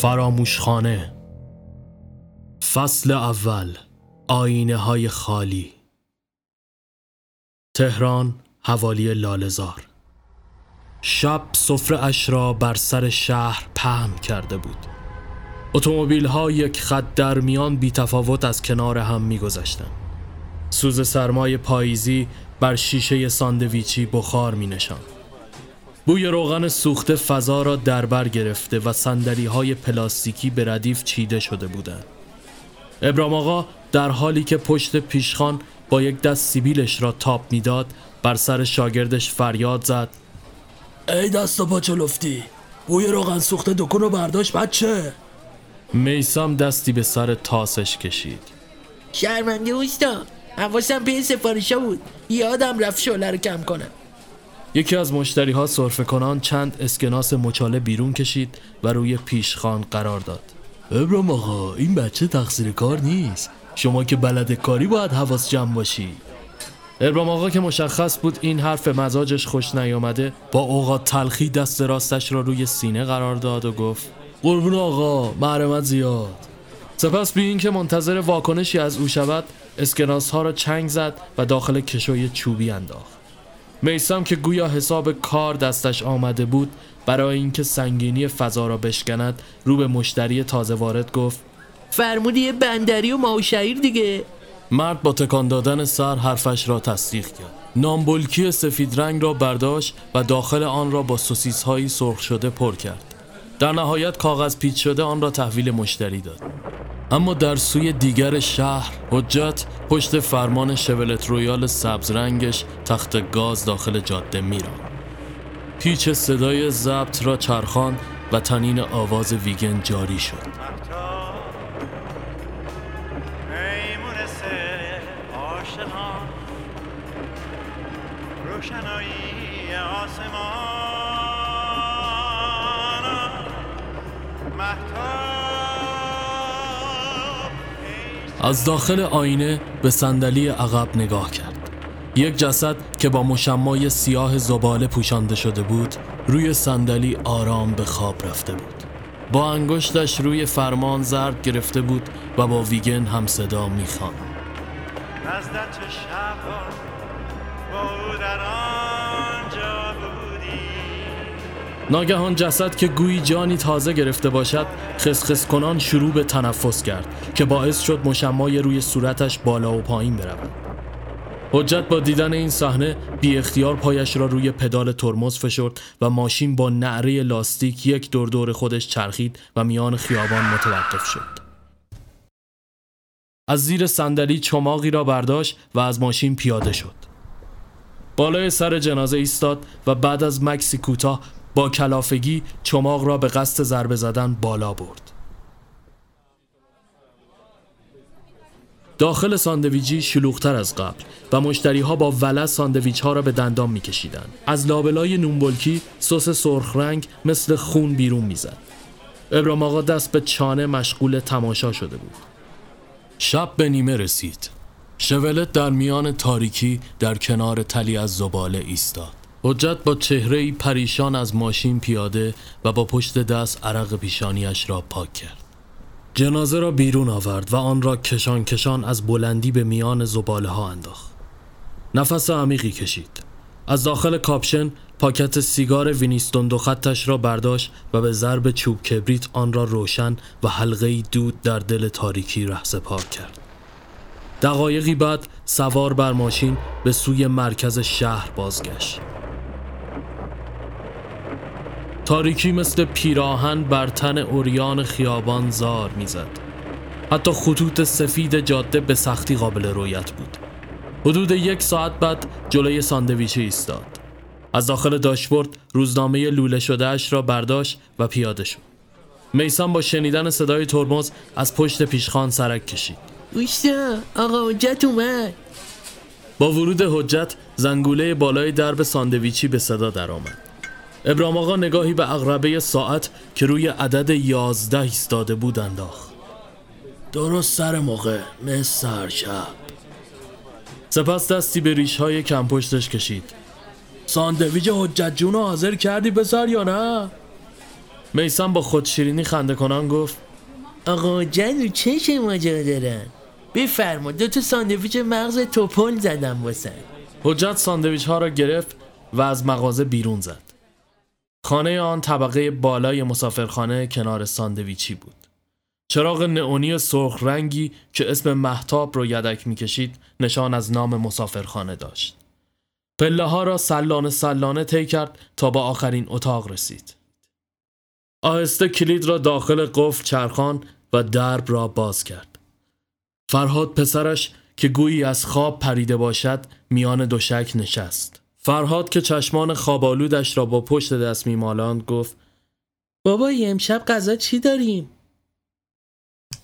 فراموشخانه فصل اول آینه های خالی تهران حوالی لالزار شب سفره اش را بر سر شهر پهن کرده بود اتومبیل ها یک خط در میان بی تفاوت از کنار هم می گذشتن. سوز سرمای پاییزی بر شیشه ساندویچی بخار می نشان. بوی روغن سوخته فضا را دربر گرفته و صندلی های پلاستیکی به ردیف چیده شده بودند. ابرام آقا در حالی که پشت پیشخان با یک دست سیبیلش را تاپ می‌داد بر سر شاگردش فریاد زد. ای دست و پا چلفتی بوی روغن سوخته دکون رو برداشت بچه. میسم دستی به سر تاسش کشید. شرمنده اوستا حواسم به سفارشا بود. یادم رفت شعله رو کم کنم. یکی از مشتری ها صرفه کنان چند اسکناس مچاله بیرون کشید و روی پیشخان قرار داد. ابرام آقا این بچه تقصیر کار نیست. شما که بلد کاری باید حواس جمع باشی. ابرام آقا که مشخص بود این حرف مزاجش خوش نیامده با اوقات تلخی دست راستش را روی سینه قرار داد و گفت قربون آقا محرمت زیاد. سپس بی اینکه منتظر واکنشی از او شود اسکناس ها را چنگ زد و داخل کشوی چوبی انداخت. میسم که گویا حساب کار دستش آمده بود برای اینکه سنگینی فضا را بشکند رو به مشتری تازه وارد گفت فرمودی یه بندری و ماوشعیر دیگه. مرد با تکان دادن سر حرفش را تصدیق کرد. نامبلکی سفید رنگ را برداشت و داخل آن را با سوسیس هایی سرخ شده پر کرد. در نهایت کاغذ پیچ شده آن را تحویل مشتری داد. اما در سوی دیگر شهر حجت پشت فرمان شولت رویال سبز رنگش تخت گاز داخل جاده میران پیچ صدای ضبط را چرخان و تنین آواز ویگن جاری شد. از داخل آینه به صندلی عقب نگاه کرد. یک جسد که با مشمای سیاه زباله پوشانده شده بود روی صندلی آرام به خواب رفته بود. با انگشتش روی فرمان زرد گرفته بود و با ویگن هم صدا می‌خوان ناگهان جسد که گویی جانی تازه گرفته باشد خسخس کنان شروع به تنفس کرد که باعث شد مشمای روی صورتش بالا و پایین برود حجت با دیدن این صحنه بی اختیار پایش را روی پدال ترمز فشرد و ماشین با نعره لاستیک یک دور دور خودش چرخید و میان خیابان متوقف شد. از زیر صندلی چماقی را برداشت و از ماشین پیاده شد. بالای سر جنازه ایستاد و بعد از مکسی کوتاه با کلافگی چماق را به قصد ضربه زدن بالا برد داخل ساندویجی شلوغتر از قبل و مشتری ها با ولع ساندویچ ها را به دندان میکشیدند. از لابلای نونبلکی سس سرخ رنگ مثل خون بیرون می‌زد. ابرام آقا دست به چانه مشغول تماشا شده بود. شب به نیمه رسید. شورلت در میان تاریکی در کنار تلی از زباله ایستاد. حجت با چهره پریشان از ماشین پیاده و با پشت دست عرق پیشانیش را پاک کرد. جنازه را بیرون آورد و آن را کشان کشان از بلندی به میان زباله ها انداخت. نفس عمیقی کشید. از داخل کاپشن پاکت سیگار وینستون دو خطش را برداشت و به ضرب چوب کبریت آن را روشن و حلقه دود در دل تاریکی رهسپار کرد. دقایقی بعد سوار بر ماشین به سوی مرکز شهر بازگشت. تاریکی مثل پیراهن بر تن اوریان خیابان زار می‌زد. حتی خطوط سفید جاده به سختی قابل رویت بود. حدود یک ساعت بعد جلوی ساندویچی ایستاد. از داخل داشبورد روزنامه لوله شده اش را برداشت و پیاده شد. میسان با شنیدن صدای ترمز از پشت پیشخان سرک کشید. اوشتا آقا حجت اومد. با ورود حجت زنگوله بالای درب ساندویچی به صدا درآمد. ابرام آقا نگاهی به اغربه ساعت که روی عدد یازده ایستاده بود انداخت. درست سر موقع مثل شب. سپس دستی به ریش های کم پشتش کشید. ساندویج حجت جون حاضر کردی پسر یا نه؟ میسم با خودشیرینی خنده کنان گفت آقا جن رو چش ماجرا دارن؟ بفرما دو تا ساندویچ مغز توپل زدم واسه. حجت ساندویچ ها را گرفت و از مغازه بیرون زد. خانه آن طبقه بالای مسافرخانه کنار ساندویچی بود. چراغ نئونی سرخ رنگی که اسم محتاب رو یدک می‌کشید نشان از نام مسافرخانه داشت. پله ها را سلانه سلانه طی کرد تا با آخرین اتاق رسید. آهسته کلید را داخل قفل چرخان و درب را باز کرد. فرهاد پسرش که گویی از خواب پریده باشد میان دوشک نشست. فرهاد که چشمان خوابالودش را با پشت دست میمالاند گفت بابا امشب غذا چی داریم؟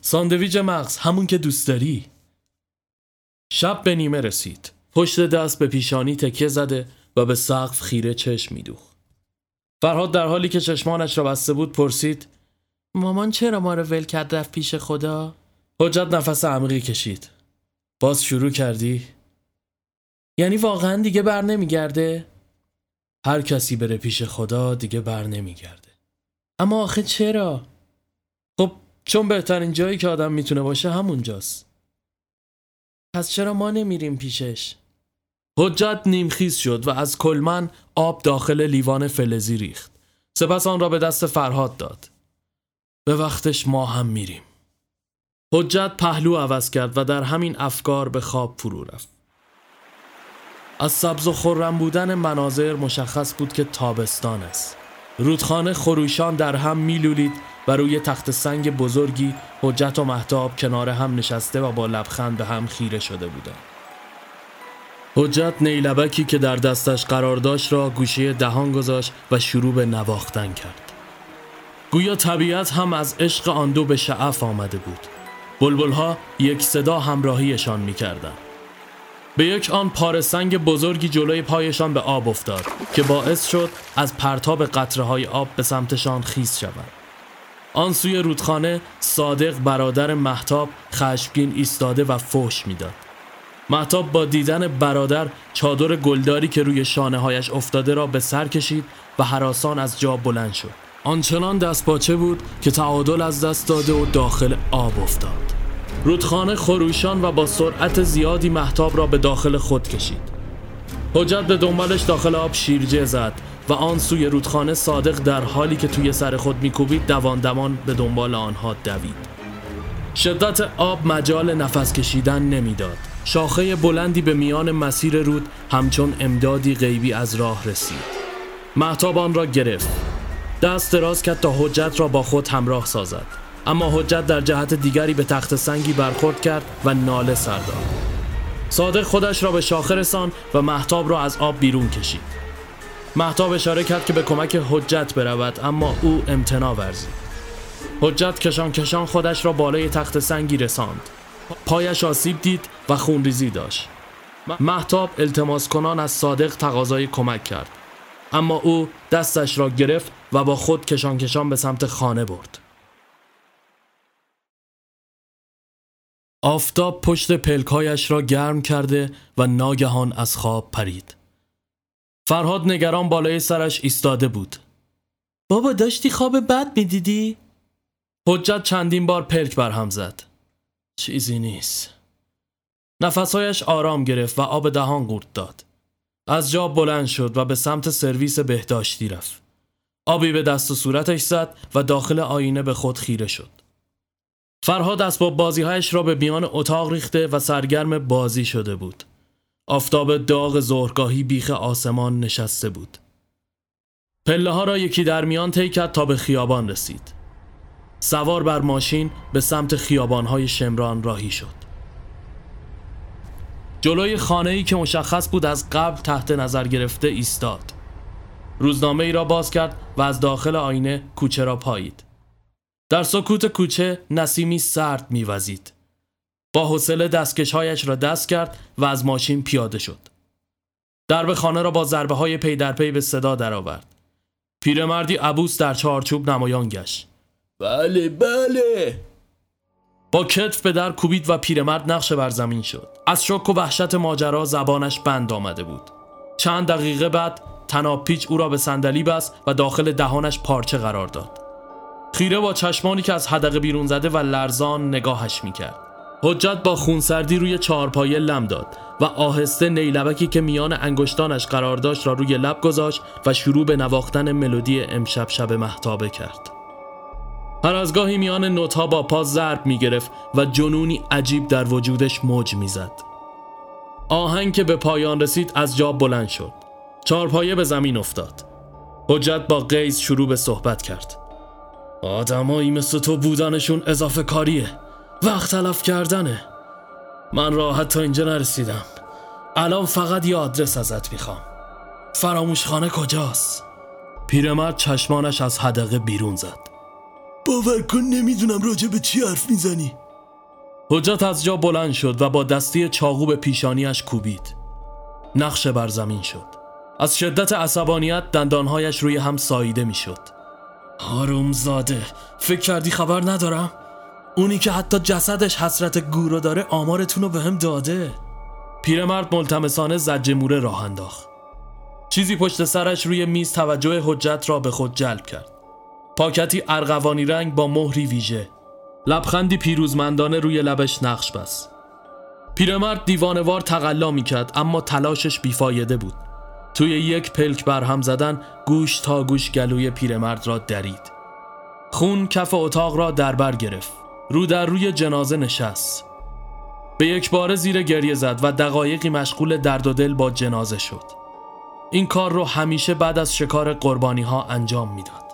ساندویج مغز همون که دوست داری شب به نیمه رسید پشت دست به پیشانی تکیه زده و به سقف خیره چشم میدوخت فرهاد در حالی که چشمانش را بسته بود پرسید مامان چرا ما رو ول کرد رفت پیش خدا؟ حجت نفس عمیقی کشید باز شروع کردی؟ یعنی واقعا دیگه بر نمیگرده؟ هر کسی بره پیش خدا دیگه بر نمیگرده اما آخه چرا؟ خب چون بهترین جایی که آدم می‌تونه باشه همونجاست پس چرا ما نمیریم پیشش؟ حجت نیمخیز شد و از کلمن آب داخل لیوان فلزی ریخت سپس آن را به دست فرهاد داد به وقتش ما هم میریم حجت پهلو عوض کرد و در همین افکار به خواب فرو رفت از سبز و خرم بودن مناظر مشخص بود که تابستان است رودخانه خروشان در هم میلولید و روی تخت سنگ بزرگی حجت و محتاب کنار هم نشسته و با لبخند به هم خیره شده بودند. حجت نیلبکی که در دستش قرار داشت را گوشه دهان گذاشت و شروع به نواختن کرد. گویا طبیعت هم از عشق آن دو به شعف آمده بود. بلبلها یک صدا همراهیشان می کردن. به یک آن پاره سنگ بزرگی جلوی پایشان به آب افتاد که باعث شد از پرتاب قطره های آب به سمتشان خیز شوند. آن سوی رودخانه صادق برادر محتاب خشمگین ایستاده و فوش می‌داد. محتاب با دیدن برادر چادر گلداری که روی شانه هایش افتاده را به سر کشید و حراسان از جا بلند شد. آنچنان دست باچه بود که تعادل از دست داده و داخل آب افتاد. رودخانه خروشان و با سرعت زیادی محتاب را به داخل خود کشید. حجت به دنبالش داخل آب شیرجه زد و آن سوی رودخانه صادق در حالی که توی سر خود میکوبید دوان دوان به دنبال آنها دوید. شدت آب مجال نفس کشیدن نمی‌داد. شاخه بلندی به میان مسیر رود همچون امدادی غیبی از راه رسید. محتاب آن را گرفت. دست دراز کرد تا حجت را با خود همراه سازد. اما حجت در جهت دیگری به تخت سنگی برخورد کرد و ناله سر داد. صادق خودش را به شاخه رسان و محتاب را از آب بیرون کشید. محتاب اشاره کرد که به کمک حجت برود اما او امتنا ورزید. حجت کشان کشان خودش را بالای تخت سنگی رساند. پایش آسیب دید و خونریزی داشت. محتاب التماس کنان از صادق تقاضای کمک کرد. اما او دستش را گرفت و با خود کشان کشان به سمت خانه برد. آفتاب پشت پلکایش را گرم کرده و ناگهان از خواب پرید. فرهاد نگران بالای سرش ایستاده بود. بابا داشتی خواب بد می‌دیدی؟ حجت چندین بار پلک برهم زد. چیزی نیست. نفسهایش آرام گرفت و آب دهان قورت داد. از جا بلند شد و به سمت سرویس بهداشتی رفت. آبی به دست و صورتش زد و داخل آینه به خود خیره شد. فرهاد اسباب بازیهایش را به میان اتاق ریخته و سرگرم بازی شده بود. آفتاب داغ ظهرگاهی بیخ آسمان نشسته بود. پله ها را یکی در میان طی کرد تا به خیابان رسید. سوار بر ماشین به سمت خیابان های شمران راهی شد. جلوی خانه ای که مشخص بود از قبل تحت نظر گرفته ایستاد. روزنامه ای را باز کرد و از داخل آینه کوچه را پایید. در سکوت کوچه نسیمی سرد میوزید. با حوصله دستکشهایش را دست کرد و از ماشین پیاده شد. درب خانه را با ضربه های پی در پی به صدا درآورد. پیرمردی عبوس در چارچوب نمایان گشت. بله بله با کتف به در کوبید و پیرمرد نقش بر زمین شد. از شک و وحشت ماجرا زبانش بند آمده بود. چند دقیقه بعد تناب پیچ او را به صندلی بست و داخل دهانش پارچه قرار داد. خیره با چشمانی که از حدقه بیرون زده و لرزان نگاهش می‌کرد حجت با خونسردی روی چهارپایه لم داد و آهسته نیلبکی که میان انگشتانش قرار داشت را روی لب گذاشت و شروع به نواختن ملودی امشب شب محتابه کرد هر از گاهی میان نوتها با پا ضرب می گرفت و جنونی عجیب در وجودش موج می‌زد. آهنگ که به پایان رسید از جا بلند شد. چارپایه به زمین افتاد. حجت با قیز شروع به صحبت کرد. آدمایی مثل تو بودنشون اضافه کاریه. وقت تلف کردنه. من راحت تا اینجا نرسیدم. الان فقط یه آدرس ازت می‌خوام. فراموشخانه کجاست؟ پیرمرد چشمانش از حدقه بیرون زد. باور کن نمی‌دونم راجع به چی حرف می‌زنی حجت از جا بلند شد و با دستی چاقو به پیشانیش کوبید نقشه بر زمین شد از شدت عصبانیت دندانهایش روی هم ساییده می‌شد هاروم زاده فکر کردی خبر ندارم؟ اونی که حتی جسدش حسرت گورو داره آمارتون رو به هم داده. پیرمرد ملتمسانه زجه موره راه انداخت. چیزی پشت سرش روی میز توجه حجت را به خود جلب کرد. پاکتی ارغوانی رنگ با مهری ویژه. لبخندی پیروزمندانه روی لبش نقش بست. پیرمرد دیوانوار تقلا می‌کرد اما تلاشش بیفایده بود. توی یک پلک برهم زدن گوش تا گوش گلوی پیرمرد را درید. خون کف اتاق را دربر گرفت. رو در روی جنازه نشست. به یک بار زیر گریه زد و دقایقی مشغول درد و دل با جنازه شد. این کار رو همیشه بعد از شکار قربانی ها انجام می‌داد.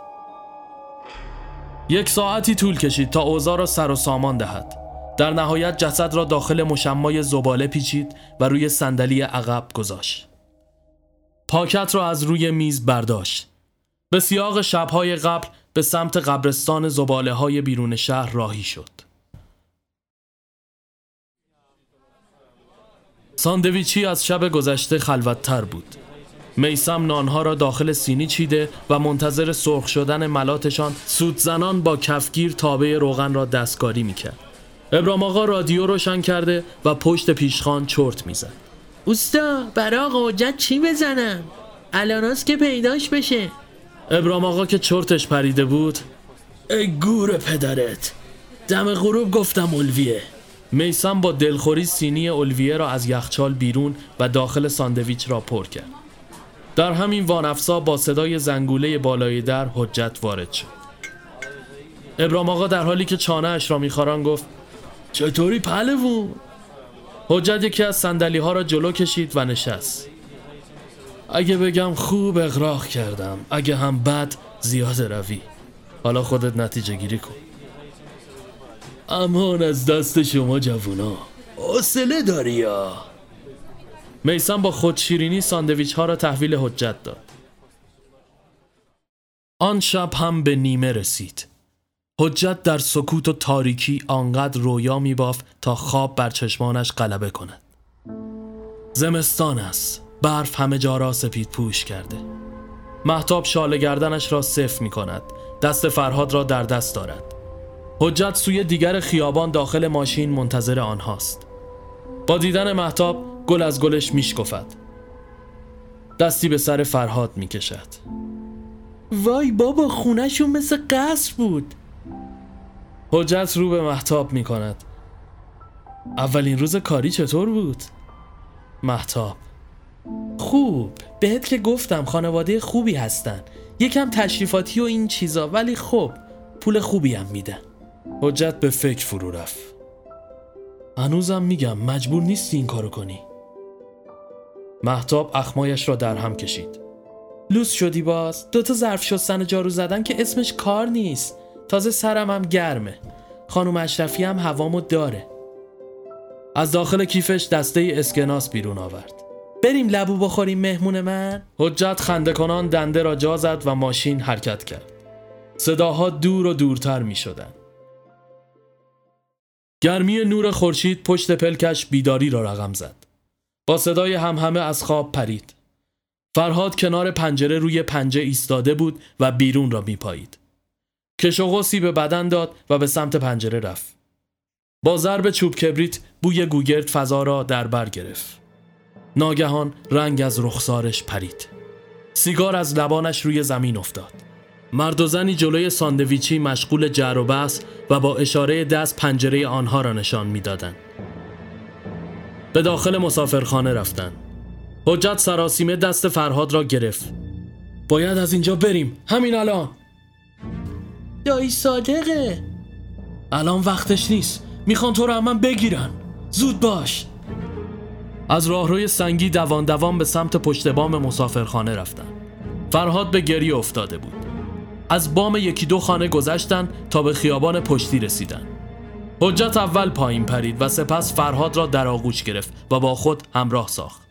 یک ساعتی طول کشید تا اوضاع را سر و سامان دهد. در نهایت جسد را داخل مشمای زباله پیچید و روی صندلی عقب گذاشت. پاکت را از روی میز برداشت. به سیاق شبهای قبل به سمت قبرستان زباله های بیرون شهر راهی شد. ساندویچی از شب گذشته خلوتتر بود. میسم نانها را داخل سینی چیده و منتظر سرخ شدن ملاتشان سودزنان با کفگیر تابه روغن را دستکاری می‌کرد. ابرام آقا رادیو روشن کرده و پشت پیشخان چرت می‌زد. اوستا برای آقا چی بزنم؟ الاناست که پیداش بشه. ابرام آقا که چرتش پریده بود. ای گور پدرت دم غروب گفتم الویه میسم با دلخوری سینی الویه را از یخچال بیرون و داخل ساندویچ را پر کرد. در همین وانفسا با صدای زنگوله بالای در حجت وارد شد. ابرام آقا در حالی که چانه اش را میخاران گفت چطوری پهلوون؟ حجت یکی از سندلی ها را جلو کشید و نشست. اگه بگم خوب اغراق کردم اگه هم بد زیاد روی. حالا خودت نتیجه گیری کن. امان از دست شما جوونا. حوصله داری یا؟ میسان با خود شیرینی ساندویچ ها را تحویل حجت داد. آن شب هم به نیمه رسید. حجت در سکوت و تاریکی آنقدر رویا می تا خواب بر چشمانش غلبه کند. زمستان است. برف همه جا را سپید پوش کرده. محتاب شال گردنش را صف می کند. دست فرهاد را در دست دارد. حجت سوی دیگر خیابان داخل ماشین منتظر آنهاست. با دیدن محتاب گل از گلش میشکفد دستی به سر فرهاد می‌کشد وای بابا خونهشون مثل قصر بود حجت رو به محتاب می‌کند. اولین روز کاری چطور بود؟ محتاب. خوب. بهت که گفتم خانواده خوبی هستن. یکم تشریفاتی و این چیزا ولی خب پول خوبی هم میدن. حجت به فکر فرو رفت. هنوزم میگم مجبور نیستی این کارو کنی. محتاب اخمایش را در هم کشید. لوس شدی باز؟ دوتا ظرف شستن جارو زدن که اسمش کار نیست. تازه سرم هم گرمه خانم اشرفی هم هوامو داره از داخل کیفش دسته اسکناس بیرون آورد بریم لبو بخوریم مهمون من حجت خنده کنان دنده را جا زد و ماشین حرکت کرد صداها دور و دورتر می شدن. گرمی نور خورشید پشت پلکش بیداری را رقم زد با صدای همهمه از خواب پرید. فرهاد کنار پنجره روی پنجه ایستاده بود و بیرون را میپایید. کش و به بدن داد و به سمت پنجره رفت. با ضرب چوب کبریت بوی گوگرد فضا را در بر گرفت. ناگهان رنگ از رخسارش پرید. سیگار از لبانش روی زمین افتاد. مرد و زنی جلوی ساندویچی مشغول جر و بحث و با اشاره دست پنجره آنها را نشان می‌دادند. به داخل مسافرخانه رفتند. حجت سراسیمه دست فرهاد را گرفت. باید از اینجا بریم همین الان. دایی صادقه الان وقتش نیست. می‌خوان تو رو من بگیرن. زود باش. از راهروی سنگی دوان دوان به سمت پشت بام مسافرخانه رفتن. فرهاد به گریه افتاده بود. از بام یکی دو خانه گذشتن تا به خیابان پشتی رسیدن. حجت اول پایین پرید و سپس فرهاد را در آغوش گرفت و با خود همراه ساخت.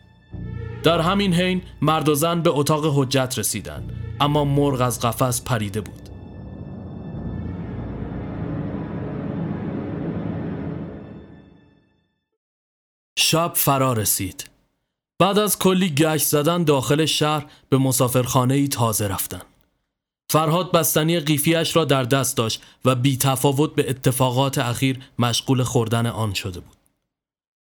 در همین حین مرد و زن به اتاق حجت رسیدند اما مرغ از قفس پریده بود. شب فرا رسید. بعد از کلی گشت زدن داخل شهر به مسافرخانه ای تازه رفتن. فرهاد بستنی قیفیش را در دست داشت و بی تفاوت به اتفاقات اخیر مشغول خوردن آن شده بود.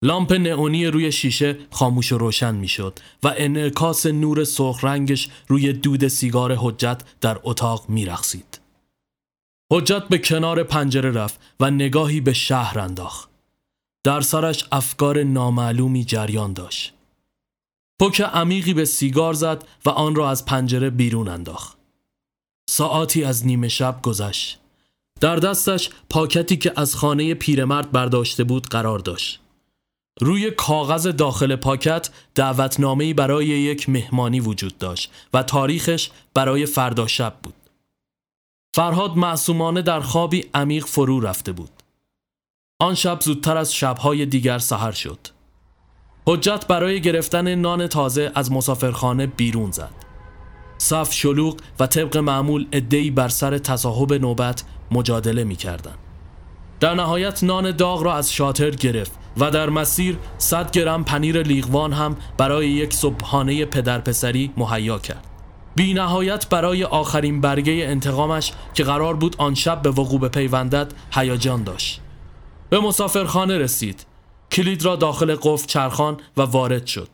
لامپ نئونی روی شیشه خاموش و روشن می‌شد و انعکاس نور سرخ رنگش روی دود سیگار حجت در اتاق میرقصید. حجت به کنار پنجره رفت و نگاهی به شهر انداخت. در سرش افکار نامعلومی جریان داشت. پک عمیقی به سیگار زد و آن را از پنجره بیرون انداخت. ساعتی از نیمه شب گذشت. در دستش پاکتی که از خانه پیرمرد برداشته بود قرار داشت. روی کاغذ داخل پاکت دعوتنامه‌ای برای یک مهمانی وجود داشت و تاریخش برای فردا شب بود. فرهاد معصومانه در خوابی عمیق فرو رفته بود. آن شب زودتر از شبهای دیگر سحر شد. حجت برای گرفتن نان تازه از مسافرخانه بیرون زد. صف شلوغ و طبق معمول ادهی بر سر تصاحب نوبت مجادله می کردن. در نهایت نان داغ را از شاتر گرفت و در مسیر 100 گرم پنیر لیغوان هم برای یک صبحانه پدر پسری مهیا کرد. بی نهایت برای آخرین برگه انتقامش که قرار بود آن شب به وقوع پیوندد هیجان داشت. به مسافرخانه رسید. کلید را داخل قفل چرخان و وارد شد.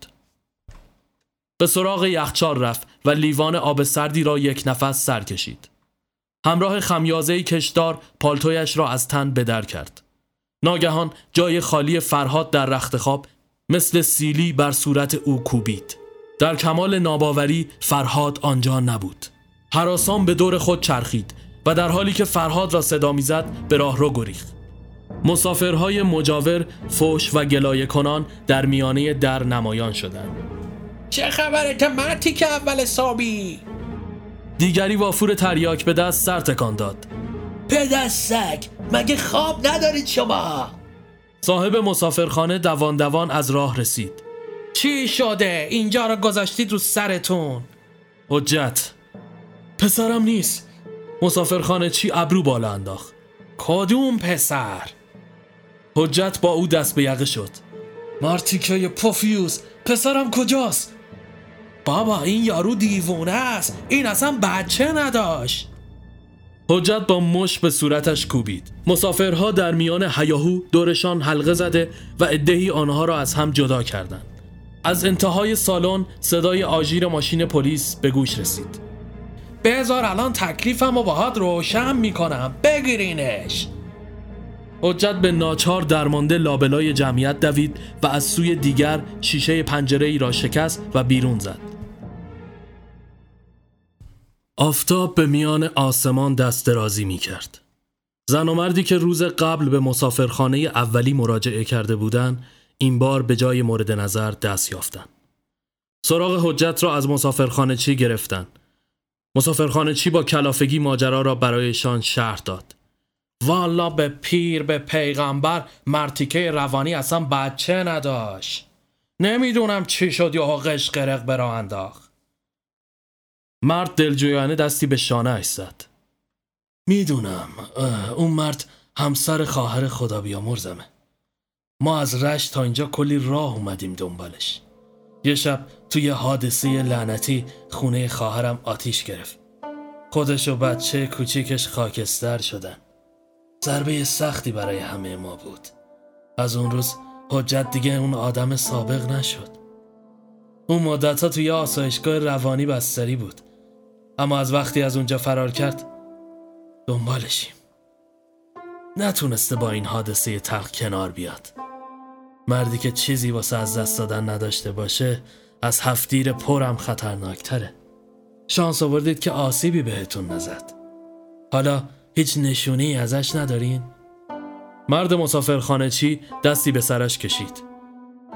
به سراغ یخچال رفت و لیوان آب سردی را یک نفس سر کشید. همراه خمیازه کشدار پالتویش را از تن بدر کرد. ناگهان جای خالی فرهاد در رخت خواب مثل سیلی بر صورت او کوبید. در کمال ناباوری فرهاد آنجا نبود. حراسان به دور خود چرخید و در حالی که فرهاد را صدا می‌زد به راه رو گریخت. مسافرهای مجاور فوش و گلایه کنان در میانه در نمایان شدند. چه خبره که مرتی که اول سابی دیگری وافور تریاک به دست سر تکان داد. سگ مگه خواب ندارید شما؟ صاحب مسافرخانه دوان دوان از راه رسید. چی شده؟ اینجا را گذاشتید رو سرتون. حجت. پسرم نیست. مسافرخانه چی ابرو بالا انداخت؟ کدوم پسر؟ حجت با او دست به یقه شد. مارتیکه پوفیوز پسرم کجاست؟ بابا این یارو دیوونه است. این اصلا بچه نداشت. حجت با مش به صورتش کوبید. مسافرها در میان حیاهو دورشان حلقه زده و ادهی آنها را از هم جدا کردند. از انتهای سالن صدای آژیر ماشین پلیس به گوش رسید. بذار الان تکلیفم و باهات روشن می‌کنم. بگیرینش. حجت به ناچار درمانده لابلای جمعیت دوید و از سوی دیگر شیشه پنجره ای را شکست و بیرون زد آفتاب به میان آسمان دست درازی می کرد. زن و مردی که روز قبل به مسافرخانه اولی مراجعه کرده بودند این بار به جای مورد نظر دست یافتند. سراغ حجت را از مسافرخانه چی گرفتن. مسافرخانه چی با کلافگی ماجرا را برایشان شهر داد. والا به پیر به پیغمبر مرتیکه روانی اصلا بچه نداشت. نمی‌دونم چی شد یا قش قرق برا انداخت. مرد دلجویانه دستی به شانه زد. می‌دونم اون مرد همسر خواهر خدا بیامرزمه. ما از رشت تا اینجا کلی راه اومدیم دنبالش. یه شب توی حادثه لعنتی خونه خواهرم آتیش گرفت. خودش و بچه کوچیکش خاکستر شدن. ضربه سختی برای همه ما بود. از اون روز حجت دیگه اون آدم سابق نشد. اون مدت ها توی آسایشگاه روانی بستری بود. اما از وقتی از اونجا فرار کرد دنبالشیم. نتونسته با این حادثه تلخ کنار بیاد. مردی که چیزی واسه از دست دادن نداشته باشه از هفتیر پرم خطرناکتره. شانس آوردید که آسیبی بهتون نزد. حالا هیچ نشونی ازش ندارین؟ مرد مسافرخانه چی دستی به سرش کشید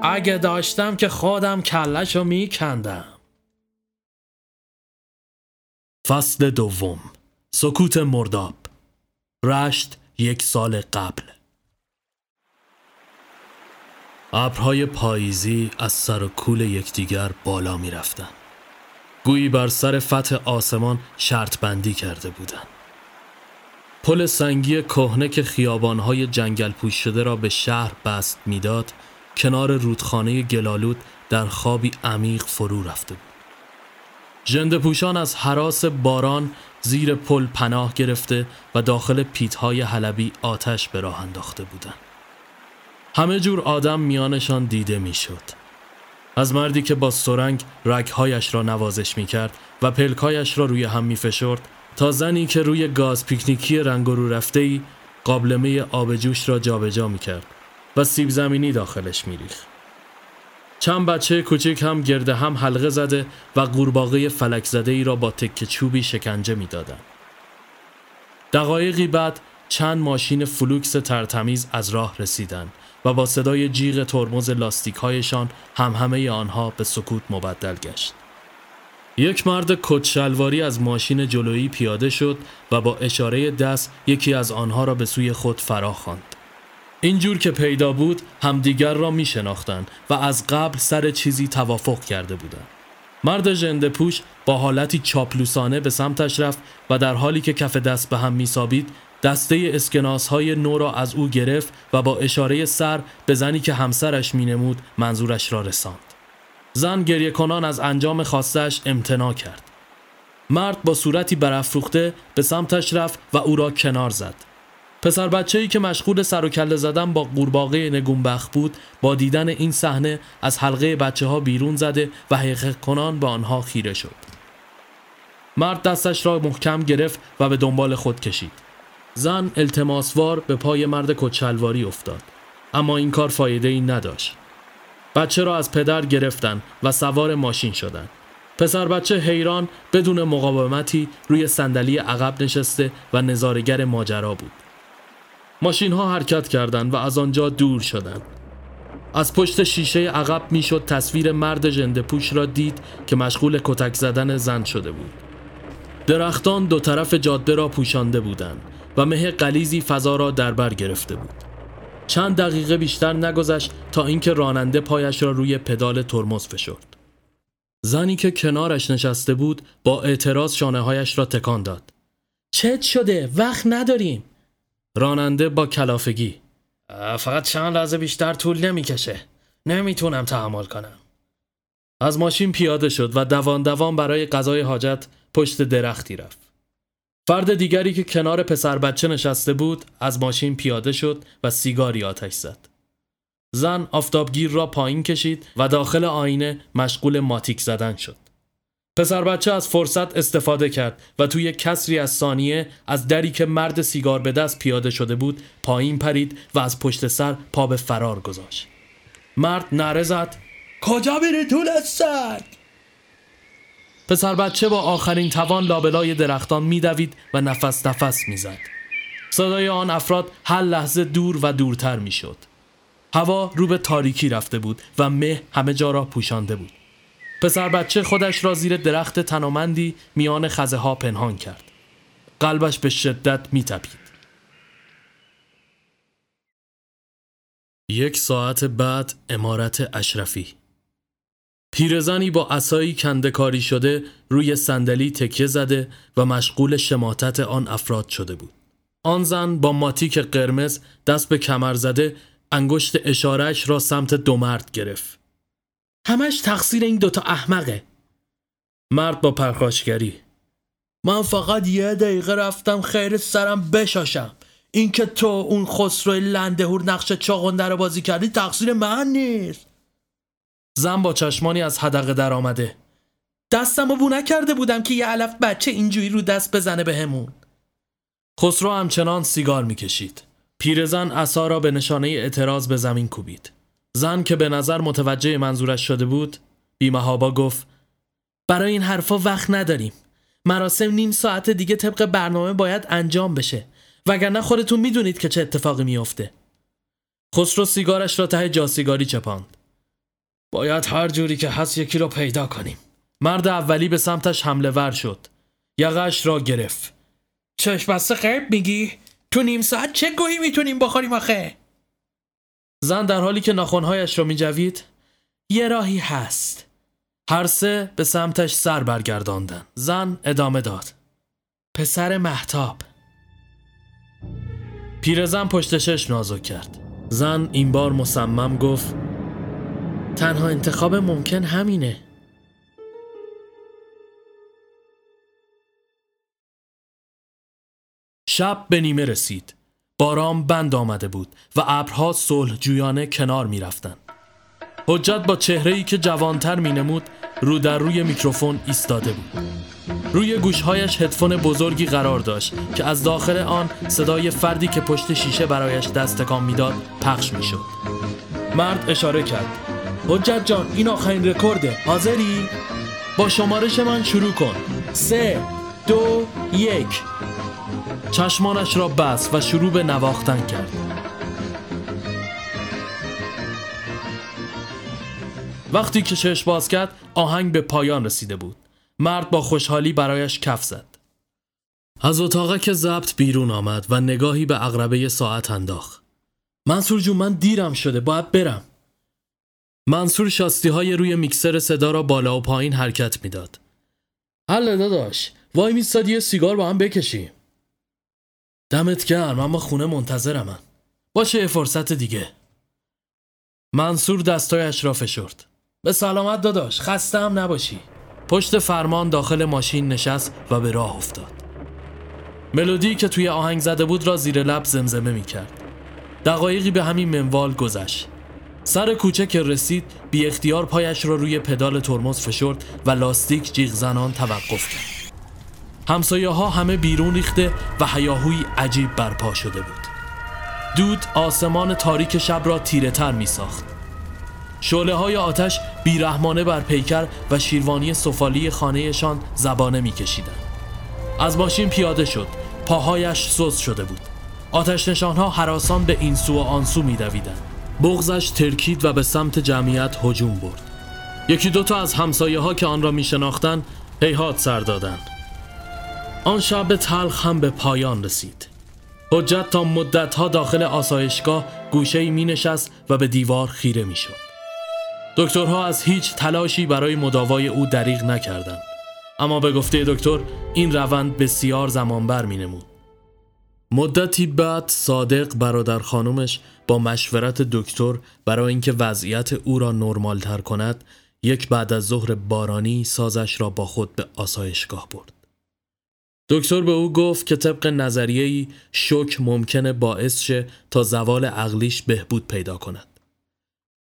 اگه داشتم که خودم کلشو میکندم فصل دوم سکوت مرداب رشت یک سال قبل ابرهای پاییزی از سر و کول یکدیگر بالا می رفتن. گویی بر سر فتح آسمان شرط بندی کرده بودند. پل سنگی کهنه که خیابانهای جنگل پوش شده را به شهر بست می‌داد کنار رودخانه گلالود در خوابی عمیق فرو رفته بود. جنده پوشان از حراس باران زیر پل پناه گرفته و داخل پیتهای حلبی آتش به راه انداخته بودند. همه جور آدم میانشان دیده می‌شد. از مردی که با سرنگ رگهایش را نوازش می کرد و پلکایش را روی هم می فشرد تا زنی که روی گاز پیکنیکی رنگ رو رفته ای قابلمه آب جوش را جابجا می کرد و سیب زمینی داخلش می ریخت. چند بچه کوچک هم گرد هم حلقه زده و قورباغه فلک زده ای را با تکه چوبی شکنجه می دادن. دقایقی بعد چند ماشین فولکس ترتمیز از راه رسیدند و با صدای جیغ ترمز لاستیکهایشان همهمه آنها به سکوت مبدل گشت. یک مرد کچلواری از ماشین جلویی پیاده شد و با اشاره دست یکی از آنها را به سوی خود فرا خواند. اینجور که پیدا بود همدیگر را می شناختند و از قبل سر چیزی توافق کرده بودند. مرد ژنده پوش با حالتی چاپلوسانه به سمتش رفت و در حالی که کف دست به هم میسابید دسته اسکناس های نو را از او گرفت و با اشاره سر به زنی که همسرش مینمود منظورش را رساند. زن گریه کنان از انجام خواستش امتناع کرد. مرد با صورتی برافروخته به سمتش رفت و او را کنار زد. پسر بچه ای که مشغول سر و کله زدن با قورباغه نگونبخ بود با دیدن این صحنه از حلقه بچه ها بیرون زده و حقیق کنان به آنها خیره شد. مرد دستش را محکم گرفت و به دنبال خود کشید. زن التماسوار به پای مرد کچلواری افتاد. اما این کار فایده ای نداشت. بچه را از پدر گرفتن و سوار ماشین شدند. پسر بچه حیران بدون مقاومتی روی صندلی عقب نشسته و نظارگر ماجرا بود. ماشین ها حرکت کردند و از آنجا دور شدند. از پشت شیشه عقب می‌شد تصویر مرد جنده پوش را دید که مشغول کتک زدن زن شده بود. درختان دو طرف جاده را پوشانده بودند و مه قلیزی فضا را در بر گرفته بود. چند دقیقه بیشتر نگذشت تا اینکه راننده پایش را روی پدال ترمز فشرد. زنی که کنارش نشسته بود با اعتراض شانه هایش را تکان داد. چت شده؟ وقت نداریم. راننده با کلافگی. فقط چند لحظه بیشتر طول نمی‌کشه. نمی‌تونم تحمل کنم. از ماشین پیاده شد و دوان دوان برای قضای حاجت پشت درختی رفت. فرد دیگری که کنار پسر بچه نشسته بود از ماشین پیاده شد و سیگاری آتش زد. زن آفتابگیر را پایین کشید و داخل آینه مشغول ماتیک زدن شد. پسر بچه از فرصت استفاده کرد و توی کسری از ثانیه از دری که مرد سیگار به دست پیاده شده بود پایین پرید و از پشت سر پا به فرار گذاشت. مرد نره زد کجا میری طول سگ؟ پسر بچه با آخرین توان لابلای درختان میدوید و نفس نفس می‌زد. صدای آن افراد هر لحظه دور و دورتر می‌شد. هوا رو به تاریکی رفته بود و مه همه جا را پوشانده بود. پسر بچه خودش را زیر درخت تنامندی میان خزه ها پنهان کرد. قلبش به شدت میتپید. یک ساعت بعد امارت اشرفی پیرزنی با اسایی کندکاری شده روی صندلی تکیه زده و مشغول شماتت آن افراد شده بود. آن زن با ماتیک قرمز دست به کمر زده انگشت اشارش را سمت دو مرد گرفت. همش تقصیر این دوتا احمقه. مرد با پرخاشگری من فقط یه دقیقه رفتم خیر سرم بشاشم. اینکه تو اون خسرو لندهور نقش چاقنده رو بازی کردی تقصیر من نیست. زن با چشمانی از حدقه در آمده. دستم بو نکرده بودم که یه علف بچه اینجوری رو دست بزنه بهمون خسرو همچنان سیگار می‌کشید. پیرزن عصا را به نشانه اعتراض به زمین کوبید. زن که به نظر متوجه منظورش شده بود بیمهابا گفت برای این حرفا وقت نداریم. مراسم نیم ساعت دیگه طبق برنامه باید انجام بشه. وگرنه خودتون می‌دونید که چه اتفاقی میافته. خسرو سیگارش را ته جاسیگاری چپاند. باید هر جوری که هست یکی را پیدا کنیم. مرد اولی به سمتش حمله ور شد. یقش را گرفت. چشم بسته قیب میگی؟ تو نیم ساعت چه گویی می‌تونیم بخوریم آخه؟ زن در حالی که ناخونهایش را میجوید یه راهی هست. هر سه به سمتش سر برگرداندن. زن ادامه داد. پسر محتاب پیرزن پشت شش نازک کرد. زن این بار مصمم گفت تنها انتخاب ممکن همینه شب به نیمه رسید باران بند آمده بود و ابرها صلح جویانه کنار می رفتن. حجت با چهره ای که جوانتر می نمود رو در روی میکروفون ایستاده بود روی گوشهایش هدفون بزرگی قرار داشت که از داخل آن صدای فردی که پشت شیشه برایش دست تکان می‌داد پخش می‌شد. مرد اشاره کرد حجت جان این آخرین رکورده. حاضری؟ با شمارش من شروع کن. سه دو یک. چشمانش را بست و شروع به نواختن کرد. وقتی که چشم باز کرد آهنگ به پایان رسیده بود. مرد با خوشحالی برایش کف زد. از اتاقه که ضبط بیرون آمد و نگاهی به اقربه ساعت انداخت. منصور جون من دیرم شده باید برم. منصور شاستی های روی میکسر صدا را بالا و پایین حرکت می‌داد. حل داداش وای میستاد یه سیگار با هم بکشیم. دمت گرم اما خونه منتظرم. من. باشه یه فرصت دیگه. منصور دستایش را فشرد به سلامت داداش خسته هم نباشی. پشت فرمان داخل ماشین نشست و به راه افتاد. ملودی که توی آهنگ زده بود را زیر لب زمزمه می کرد دقایقی به همین منوال گذشت. سر کوچه که رسید بی اختیار پایش را روی پدال ترمز فشرد و لاستیک جیغ زنان توقف کرد. همسایه ها همه بیرون ریخته و هیاهوی عجیب برپا شده بود. دود آسمان تاریک شب را تیره تر می ساخت شعله های آتش بیرحمانه بر پیکر و شیروانی سفالی خانهشان زبانه می کشیدن. از ماشین پیاده شد. پاهایش سوز شده بود. آتش نشان ها حراسان به این سو و آن سو می دویدن. بغزش ترکید و به سمت جمعیت هجوم برد. یکی دوتا از همسایه ها که آن را می شناختن هیهات سر دادن آن شب تلخ هم به پایان رسید. حجت تا مدت ها داخل آسایشگاه گوشه می نشست و به دیوار خیره می شد دکترها از هیچ تلاشی برای مداوای او دریغ نکردند. اما به گفته دکتر این روند بسیار زمانبر می نمود مدتی بعد صادق برادر خانومش با مشورت دکتر برای اینکه وضعیت او را نرمال تر کند یک بعد از ظهر بارانی سازش را با خود به آسایشگاه برد. دکتر به او گفت که طبق نظریه‌ای شک ممکنه باعث شه تا زوال عقلیش بهبود پیدا کند.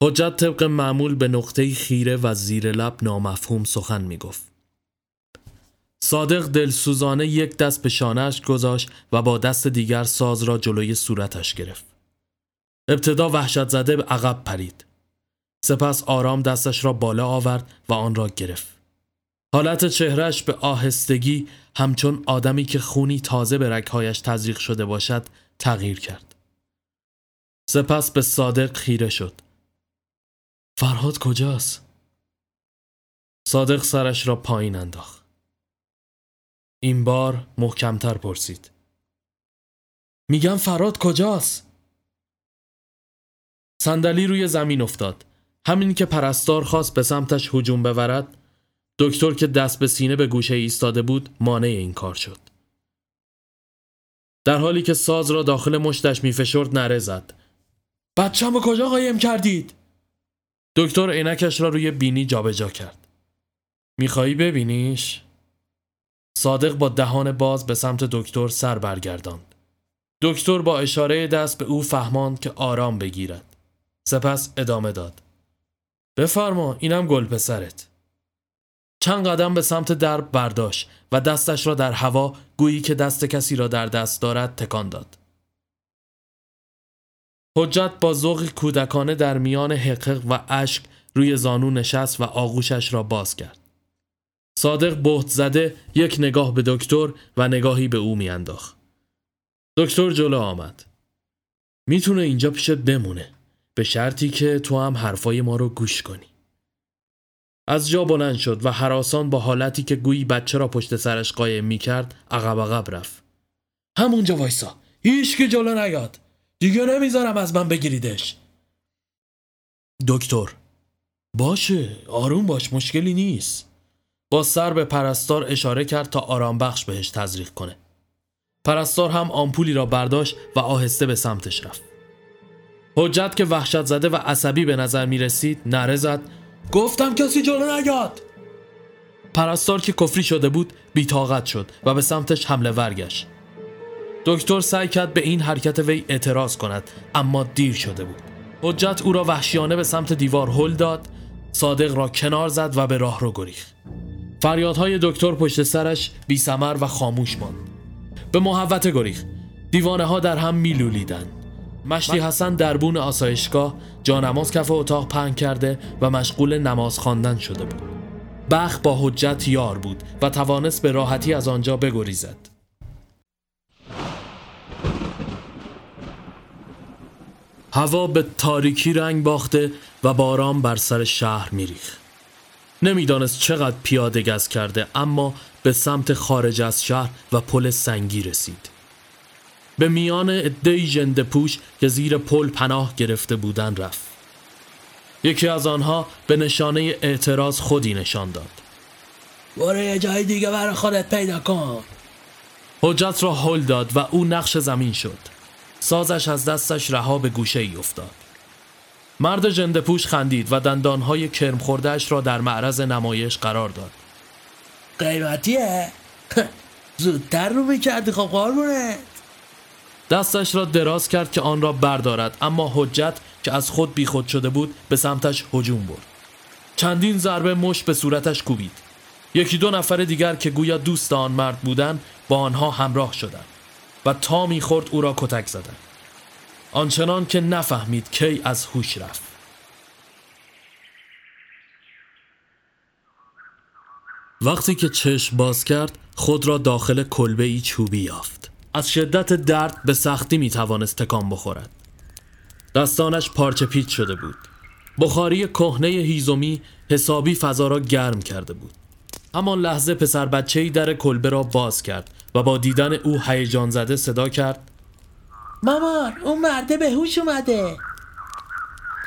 حجت طبق معمول به نقطه خیره و زیر لب نامفهوم سخن می گفت. صادق دلسوزانه یک دست به شانهش گذاشت و با دست دیگر ساز را جلوی صورتش گرفت. ابتدا وحشت زده به عقب پرید. سپس آرام دستش را بالا آورد و آن را گرفت. حالت چهرش به آهستگی همچون آدمی که خونی تازه به رگهایش تزریق شده باشد تغییر کرد. سپس به صادق خیره شد. فرهاد کجاست؟ صادق سرش را پایین انداخت. این بار محکمتر پرسید. میگم فراد کجاست؟ صندلی روی زمین افتاد. همین که پرستار خواست به سمتش هجوم بورد، دکتر که دست به سینه به گوشه ایستاده بود، مانع این کار شد. در حالی که ساز را داخل مشتش میفشرد نره زد. بچم و کجا قایم کردید؟ دکتر عینکش را روی بینی جابجا جا کرد. میخوایی ببینیش؟ صادق با دهان باز به سمت دکتر سر برگرداند. دکتر با اشاره دست به او فهماند که آرام بگیرد. سپس ادامه داد. بفرما اینم گل پسرت. چند قدم به سمت درب برداشت و دستش را در هوا گویی که دست کسی را در دست دارد تکان داد. حجت با ذوق کودکانه در میان حقق و اشک روی زانو نشست و آغوشش را باز کرد. صادق بهت زده یک نگاه به دکتر و نگاهی به او میانداخت. دکتر جلو آمد. می‌تونه اینجا پیشت بمونه به شرطی که تو هم حرفای ما رو گوش کنی. از جا بلند شد و حراسان با حالتی که گویی بچه را پشت سرش قایم می کرد عقب عقب رفت. همونجا وایسا. هیچ که جلو نیاد. دیگه نمی‌ذارم از من بگیریدش. دکتر باشه آروم باش مشکلی نیست. با سر به پرستار اشاره کرد تا آرام بخش بهش تزریق کنه. پرستار هم آمپولی را برداشت و آهسته به سمتش رفت. حجت که وحشت زده و عصبی به نظر می رسید نره زد. گفتم کسی جلو نیاد! پرستار که کفری شده بود بیتاقت شد و به سمتش حمله ورگشت دکتر سعی کرد به این حرکت وی اعتراض کند اما دیر شده بود. حجت او را وحشیانه به سمت دیوار هل داد صادق را کنار زد و به راه رو گریخت. فریادهای دکتر پشت سرش بی و خاموش ماند. به محوت گریخت. دیوانه ها در هم میلولیدند. مشتی حسن دربون آسایشگاه جانماز کف اتاق پهن کرده و مشغول نماز خواندن شده بود. بخ با حجت یار بود و توانست به راحتی از آنجا بگریزد. هوا به تاریکی رنگ باخته و باران بر سر شهر میریخ نمی‌دانست چقدر پیاده گز کرده اما به سمت خارج از شهر و پل سنگی رسید. به میان عدهای ژنده پوش که زیر پل پناه گرفته بودن رفت. یکی از آنها به نشانه اعتراض خودی نشان داد. برو یه جای دیگه برای خودت پیدا کن. حجت را هل داد و او نقش زمین شد. سازش از دستش رها به گوشه ای افتاد. مرد جنده پوش خندید و دندانهای کرم خوردهش را در معرض نمایش قرار داد. قیمتیه؟ زودتر رو می‌کردی خب قربونت. دستش را دراز کرد که آن را بردارد اما حجت که از خود بیخود شده بود به سمتش هجوم برد. چندین ضربه مش به صورتش کوبید. یکی دو نفر دیگر که گویا دوست آن مرد بودند با آنها همراه شدند و تا می‌خورد او را کتک زدند. آنچنان که نفهمید کی از هوش رفت. وقتی که چشم باز کرد خود را داخل کلبه ای چوبی یافت. از شدت درد به سختی می توانست تکان بخورد. دستانش پارچه پیچ شده بود. بخاری کهنه هیزومی حسابی فضا را گرم کرده بود. همان لحظه پسر بچه در کلبه را باز کرد و با دیدن او هیجان زده صدا کرد. مامان اون مرده به هوش اومده.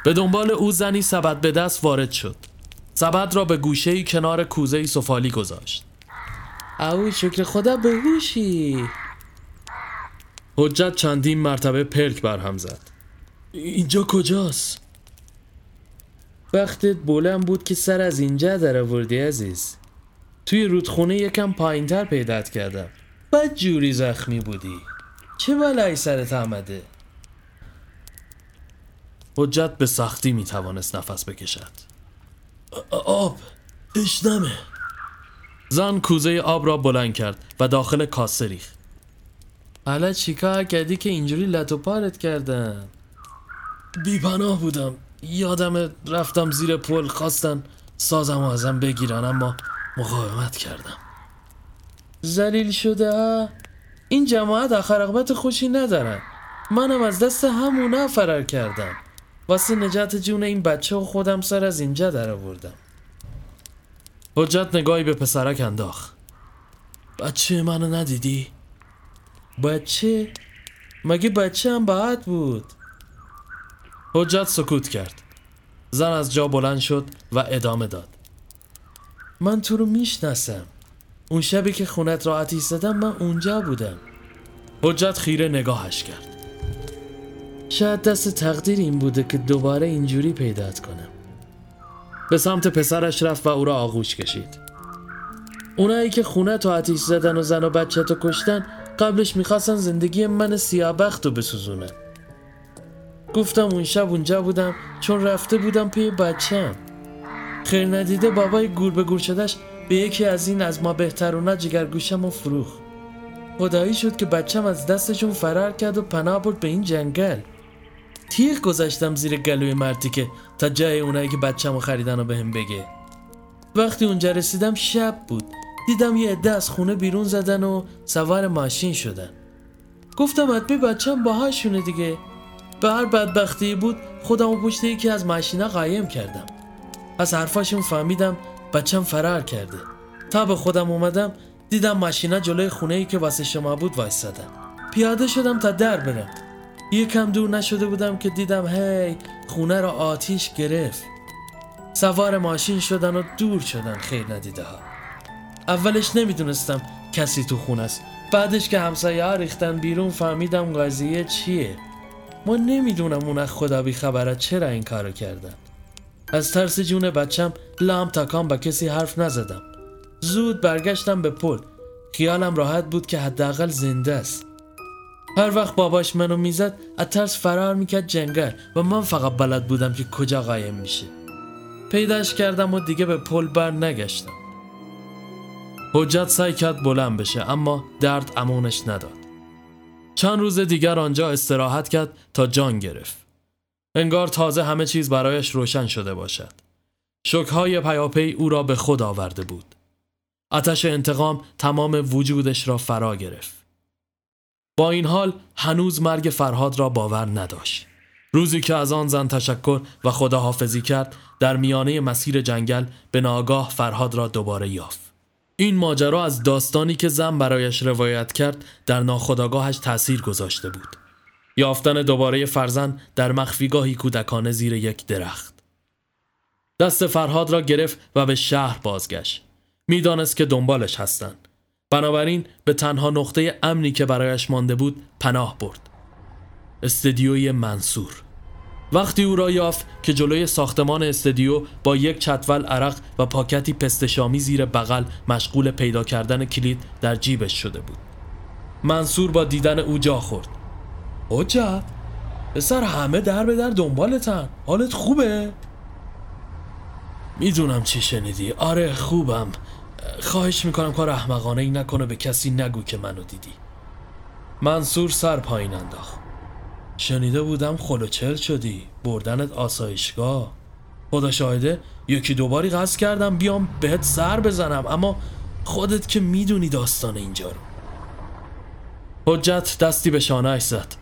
به دنبال او زنی سبد به دست وارد شد. سبد را به گوشه کنار کوزه سفالی گذاشت. او شکر خدا به هوشی. حجت چندین مرتبه پرک برهم زد. اینجا کجاست؟ وقتت بلند بود که سر از اینجا در آوردی عزیز. توی رودخونه یکم پایینتر پیدات کردم. بعد جوری زخمی بودی. چه بلایی سرت آمده؟ حجت به سختی می توانست نفس بکشد. آب. تشنمه زن کوزه آب را بلند کرد و داخل کاسه ریخت. حالا چیکار کردی که اینجوری لطو پارت کردن؟ بیپناه بودم. یادم رفتم زیر پل خواستن سازم ازم بگیرن اما مقاومت کردم. زلیل شده ها؟ این جماعت آخر خوشی ندارن. منم از دست همونا فرار کردم. واسه نجات جون این بچه و خودم سر از اینجا در آوردم. حجت نگاهی به پسرک انداخت. بچه منو ندیدی؟ بچه؟ مگه بچه هم باید بود؟ حجت سکوت کرد. زن از جا بلند شد و ادامه داد. من تو رو می‌شناسم. اون شبی که خونت را آتیش زدم من اونجا بودم. حجت خیره نگاهش کرد. شاید دست تقدیر این بوده که دوباره اینجوری پیدات کنم. به سمت پسرش رفت و او را آغوش کشید. اونایی که خونه تو آتیش زدن و زن و بچه تو کشتن قبلش می‌خواستن زندگی من سیابخت رو بسوزونن. گفتم اون شب اونجا بودم چون رفته بودم پی بچم خیر ندیده بابای گور به گور شدش به یکی از این از ما بهترونا جگر گوشم و فروخ خدایی شد که بچم از دستشون فرار کرد و پناه برد به این جنگل. تیغ گذاشتم زیر گلوی مرتی که تا جای اونایی که بچم رو خریدن رو بهم بگه. وقتی اونجا رسیدم شب بود. دیدم یه عده از خونه بیرون زدن و سوار ماشین شدن. گفتم حتمی بچم باهاشونه دیگه. به هر بدبختی بود خودم و پشت یکی از ماشینا قایم کردم. از حرفاشون فهمیدم بچم فرار کرده. تا به خودم اومدم دیدم ماشینا جلوی خونه ای که واسه شما بود وایستادن. پیاده شدم تا در برم. یکم دور نشده بودم که دیدم هی خونه را آتیش گرفت. سوار ماشین شدن و دور شدن خیر ندیده ها. اولش نمی‌دونستم کسی تو خونه است. بعدش که همسایه ها ریختن بیرون فهمیدم قضیه چیه. ما نمی‌دونم اون از خدا بی خبره چرا این کارو کردن. از ترس جون بچم لام تکان با کسی حرف نزدم. زود برگشتم به پل. خیالم راحت بود که حداقل زنده است. هر وقت باباش منو می‌زد از ترس فرار می‌کرد جنگل و من فقط بلد بودم که کجا قایم میشه. پیداش کردم و دیگه به پل بر نگشتم. حجت سعی کرد بلند بشه اما درد امونش نداد. چند روز دیگر آنجا استراحت کرد تا جان گرفت. انگار تازه همه چیز برایش روشن شده باشد. شکهای پیاپی او را به خود آورده بود. آتش انتقام تمام وجودش را فرا گرفت. با این حال هنوز مرگ فرهاد را باور نداشت. روزی که از آن زن تشکر و خداحافظی کرد در میانه مسیر جنگل به ناگاه فرهاد را دوباره یافت. این ماجرا از داستانی که زن برایش روایت کرد در ناخداگاهش تأثیر گذاشته بود. یافتن دوباره فرزند در مخفیگاهی کودکانه زیر یک درخت. دست فرهاد را گرفت و به شهر بازگشت. می‌دانست که دنبالش هستند. بنابراین به تنها نقطه امنی که برایش مانده بود پناه برد. استدیوی منصور. وقتی او را یافت که جلوی ساختمان استدیو با یک چتول عرق و پاکتی پستشامی زیر بغل مشغول پیدا کردن کلید در جیبش شده بود. منصور با دیدن او جا خورد. حجت پسر همه در به در دنبالتن. حالت خوبه؟ می‌دونم چی شنیدی. آره خوبم. خواهش می‌کنم کار احمقانه ای نکنه به کسی نگو که منو دیدی. منصور سر پایین انداخت. شنیده بودم خلوچل شدی. بردنت آسایشگاه. خدا شاهده یکی دوباری قصد کردم بیام بهت سر بزنم اما خودت که می‌دونی داستان اینجا رو. حجت دستی به شانه زد.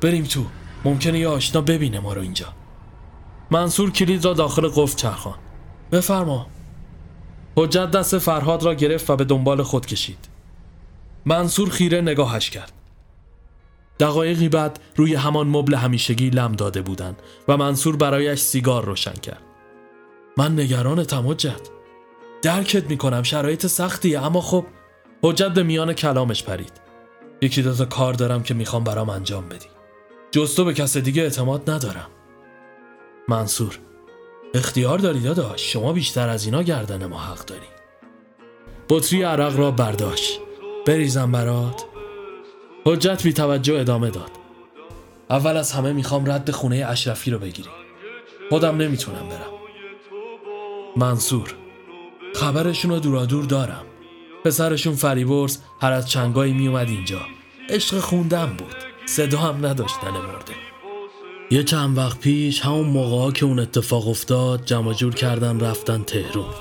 بریم تو. ممکنه یه آشنا ببینه ما رو اینجا. منصور کلید را داخل قفل چرخان بفرما. حجت دست فرهاد را گرفت و به دنبال خود کشید. منصور خیره نگاهش کرد. دقایقی بعد روی همان مبل همیشگی لم داده بودند و منصور برایش سیگار روشن کرد. من نگران حجت. درکت می‌کنم شرایط سختیه اما خب حجت به میان کلامش پرید. یکی دوتا کار دارم که می‌خوام برام انجام بدی. جز تو به کس دیگه اعتماد ندارم. منصور اختیار داری داداش؟ شما بیشتر از اینا گردن ما حق داری. بطری عرق را برداشت. بریزم برات. حجت بی توجه ادامه داد. اول از همه می‌خوام رد خونه اشرفی رو بگیری. خودم نمی‌تونم برم. منصور خبرشون رو دورادور دارم. پسرشون فریبرز هر از چنگایی میومد اینجا. عشق خوندم بود. صدا هم نداشتن مرده یه چند وقت پیش همون موقع که اون اتفاق افتاد جمع جور کردن رفتن تهرون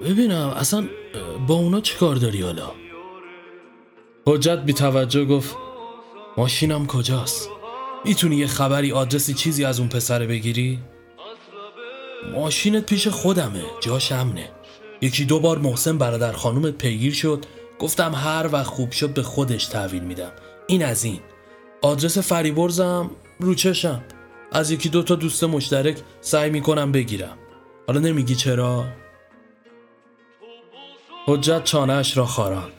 ببینم اصلا با اونا چی کار داری حالا؟ حجت بی توجه گفت ماشینم کجاست؟ می‌تونی یه خبری آدرسی چیزی از اون پسره بگیری؟ ماشینت پیش خودمه جاش امنه. یکی دو بار محسن برادر خانومت پیگیر شد گفتم هر وقت خوب شد به خودش تحویل میدم. این از این. آدرس فریبرزم رو چشم. از یکی دو تا دوست مشترک سعی می‌کنم بگیرم. حالا نمیگی چرا؟ حجت چانهش را خاران.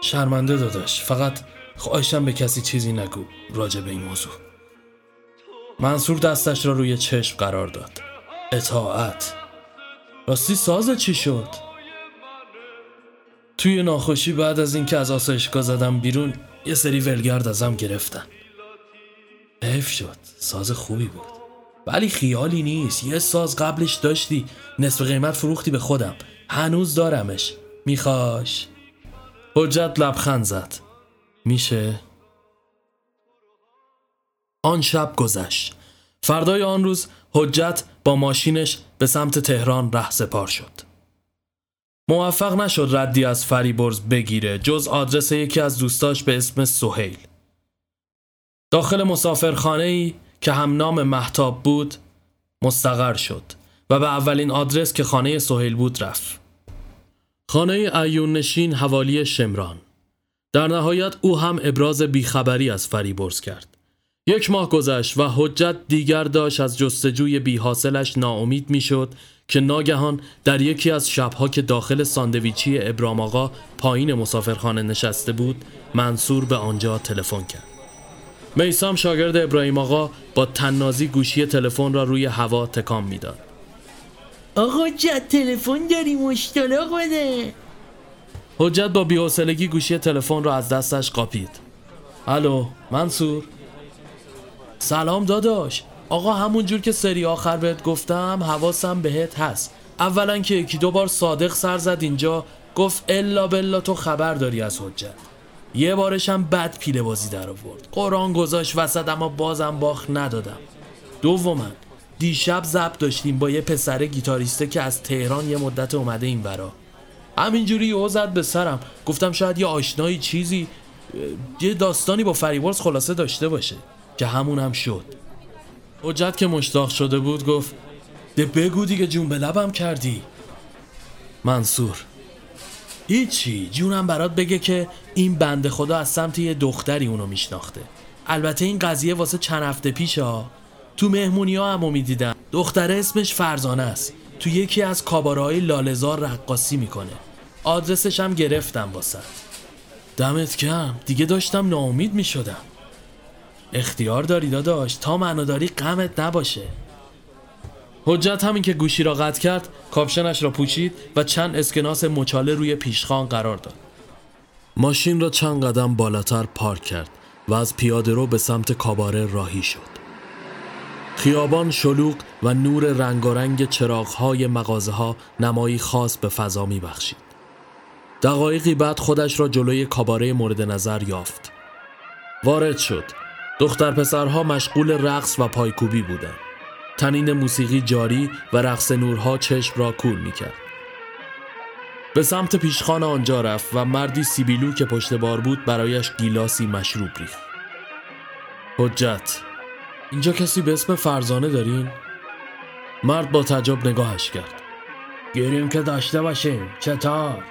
شرمنده داداش فقط خواهشم به کسی چیزی نگو. راجع به این موضوع. منصور دستش را روی چشم قرار داد. اطاعت. راستی ساز چی شد؟ توی ناخوشی بعد از اینکه از آسایشگاه زدم بیرون یه سری ولگرد ازم گرفتن. حیف شد. ساز خوبی بود. ولی خیالی نیست. یه ساز قبلش داشتی. نصف قیمت فروختی به خودم. هنوز دارمش. میخواش؟ حجت لبخند زد. میشه؟ آن شب گذشت. فردای آن روز حجت با ماشینش به سمت تهران ره سپار شد. موفق نشد ردی از فریبرز بگیره جز آدرس یکی از دوستاش به اسم سهیل. داخل مسافرخانه ای که هم نام محتاب بود مستقر شد و به اولین آدرس که خانه سهیل بود رفت. خانه ایون نشین حوالی شمران. در نهایت او هم ابراز بیخبری از فریبرز کرد. یک ماه گذشت و حجت دیگر داشت از جستجوی بیحاصلش ناامید می‌شد که ناگهان در یکی از شبها که داخل ساندویچی ابرام آقا پایین مسافرخانه نشسته بود منصور به آنجا تلفن کرد. میسام شاگرد ابراهیم آقا با تنازی گوشی تلفن را روی هوا تکان می‌داد. آقا جد تلفن داری مشتاق بده. حجت با بیحوصلگی گوشی تلفن را از دستش قاپید. الو منصور. سلام داداش. آقا همون جور که سری آخر بهت گفتم حواسم بهت هست. اولا که یکی دو بار صادق سر زد اینجا گفت الا بلا تو خبر داری از حجت. یه بارشم بد پیله بازی در آورد. قرآن گذاشت وسط اما بازم باخ ندادم. دوما دیشب زب داشتیم با یه پسر گیتاریسته که از تهران یه مدت اومده این برا همینجوری یهو زد به سرم. گفتم شاید یه آشنایی چیزی یه داستانی با فریبرز خلاصه داشته باشه که همون هم شد. حجت که مشتاق شده بود گفت ده بگو دیگه جون به لبم کردی. منصور هیچی جونم برات بگه که این بنده خدا از سمت یه دختری اونو میشناخته. البته این قضیه واسه چند هفته پیش ها. تو مهمونی ها همو می‌دیدم. دختره اسمش فرزانه است. تو یکی از کابارهای لالزار رقاصی می‌کنه. آدرسش هم گرفتم واسه. دمت کم دیگه داشتم ناامید می‌شدم. اختیار داری داداش تا منو داری غمت نباشه حجت همین که گوشی را قطع کرد کاپشنش را پوشید و چند اسکناس مچاله روی پیشخان قرار داد ماشین را چند قدم بالاتر پارک کرد و از پیاده رو به سمت کاباره راهی شد خیابان شلوغ و نور رنگارنگ چراغهای مغازه ها نمایی خاص به فضا می بخشید. دقایقی بعد خودش را جلوی کاباره مورد نظر یافت. وارد شد. دختر پسرها مشغول رقص و پایکوبی بودند. تنین موسیقی جاری و رقص نورها چشم را کول می کرد. به سمت پیشخان آنجا رفت و مردی سیبیلو که پشت بار بود برایش گیلاسی مشروب ریخت. حجت اینجا کسی به اسم فرزانه دارین؟ مرد با تعجب نگاهش کرد گیریم که داشته باشیم چطور؟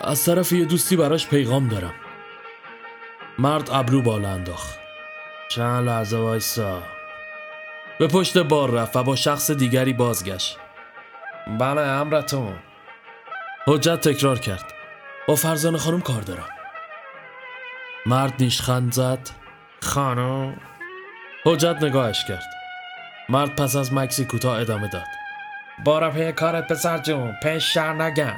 از طرف یه دوستی براش پیغام دارم مرد ابرو بالا انداخت. چند لحظه وایسا. به پشت بار رفت و با شخص دیگری بازگشت. بله امرتون. حجت تکرار کرد. با فرزانه خانم کار دارم. مرد نیشخند زد. خانم. حجت نگاهش کرد. مرد پس از مکسی کوتاه ادامه داد. بارا پی کارت پسر جون پیش شر نگن.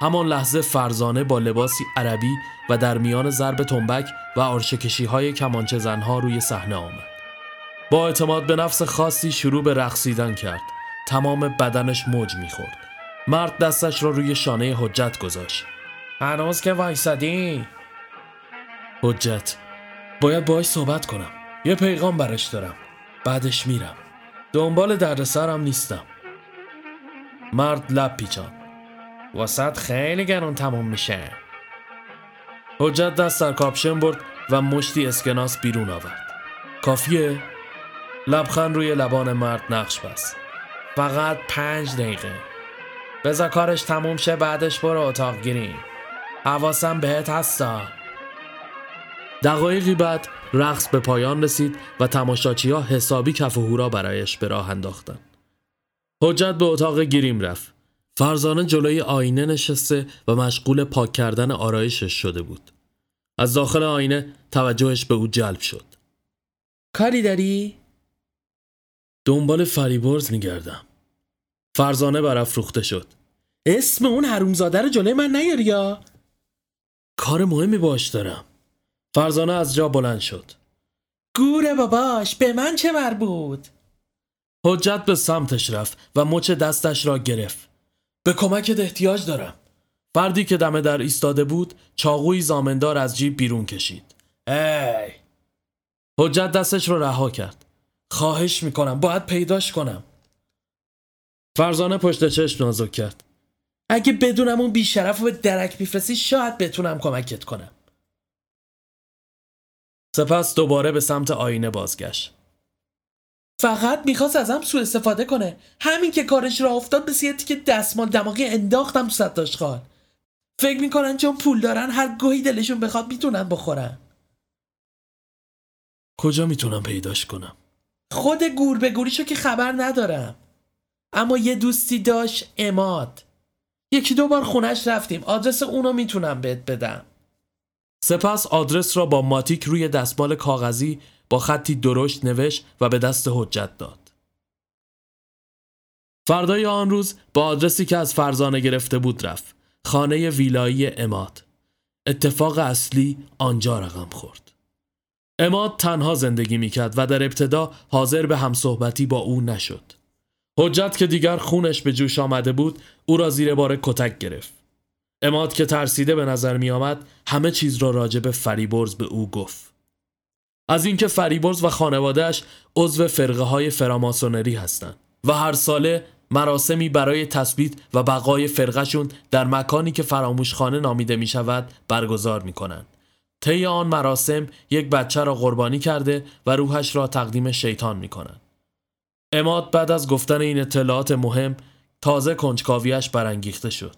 همان لحظه فرزانه با لباسی عربی و در میان ضرب تنبک و آرشکشی های کمانچه زنها روی صحنه آمد. با اعتماد به نفس خاصی شروع به رقصیدن کرد. تمام بدنش موج می‌خورد. مرد دستش را روی شانه حجت گذاشت. هنوز که وایسادی. حجت. باید باهاش صحبت کنم. یه پیغام برش دارم. بعدش میرم. دنبال دردسرم نیستم. مرد لب پیچان واسط خیلی گرون تموم میشه حجت دست در کاپشن برد و مشتی اسکناس بیرون آورد کافیه؟ لبخند روی لبان مرد نقش بست فقط پنج دقیقه بذار کارش تموم شه بعدش برو اتاق گیری حواسم بهت هستا دقایقی بعد رقص به پایان رسید و تماشاچی ها حسابی کف و هورا برایش به راه انداختن. حجت به اتاق گیریم رفت. فرزانه جلوی آینه نشسته و مشغول پاک کردن آرایشش شده بود. از داخل آینه توجهش به او جلب شد. کاری داری؟ دنبال فریبرز میگردم. فرزانه برافروخته شد. اسم اون حرومزاده رو جلوی من نیاری یا؟ کار مهمی باش دارم. فرزانه از جا بلند شد گوره باباش به من چه مربوط حجت به سمتش رفت و مچ دستش را گرفت به کمکت احتیاج دارم. فردی که دم در ایستاده بود چاقوی زامندار از جیب بیرون کشید. ای! حجت دستش رو رها کرد. خواهش می‌کنم باید پیداش کنم. فرزانه پشت چشم نازک کرد. اگه بدونم اون بیشرف رو به درک میفرستی شاید بتونم کمکت کنم. سپس دوباره به سمت آینه بازگشت. فقط می‌خواست ازم سوء استفاده کنه. همین که کارش را افتاد به سیتی که دستمال دماغی انداختم تو ستاش خال فکر می‌کنن چون پول دارن هر گوهی دلشون بخواد می‌تونن بخورن. کجا می‌تونم پیداش کنم؟ خود گور به گوریشو که خبر ندارم. اما یه دوستی داشت اماد. یکی دو بار خونش رفتیم. آدرس اونو می‌تونم بهت بدم. سپس آدرس را با ماتیک روی دستمال کاغذی با خطی درشت نوشت و به دست حجت داد. فردای آن روز با آدرسی که از فرزانه گرفته بود رفت. خانه ویلایی اماد. اتفاق اصلی آنجا رقم خورد. اماد تنها زندگی می‌کرد و در ابتدا حاضر به همصحبتی با او نشد. حجت که دیگر خونش به جوش آمده بود او را زیر بار کتک گرفت. اماد که ترسیده به نظر می آمد همه چیز را راجع به فریبرز به او گفت. از اینکه فریبرز و خانوادهش عضو فرقه های فراماسونری هستند و هر ساله مراسمی برای تثبیت و بقای فرقهشون در مکانی که فراموشخانه نامیده می شود برگزار می کنند. طی آن مراسم یک بچه را قربانی کرده و روحش را تقدیم شیطان می کنند. اماد بعد از گفتن این اطلاعات مهم تازه کنجکاویش برانگیخته شد.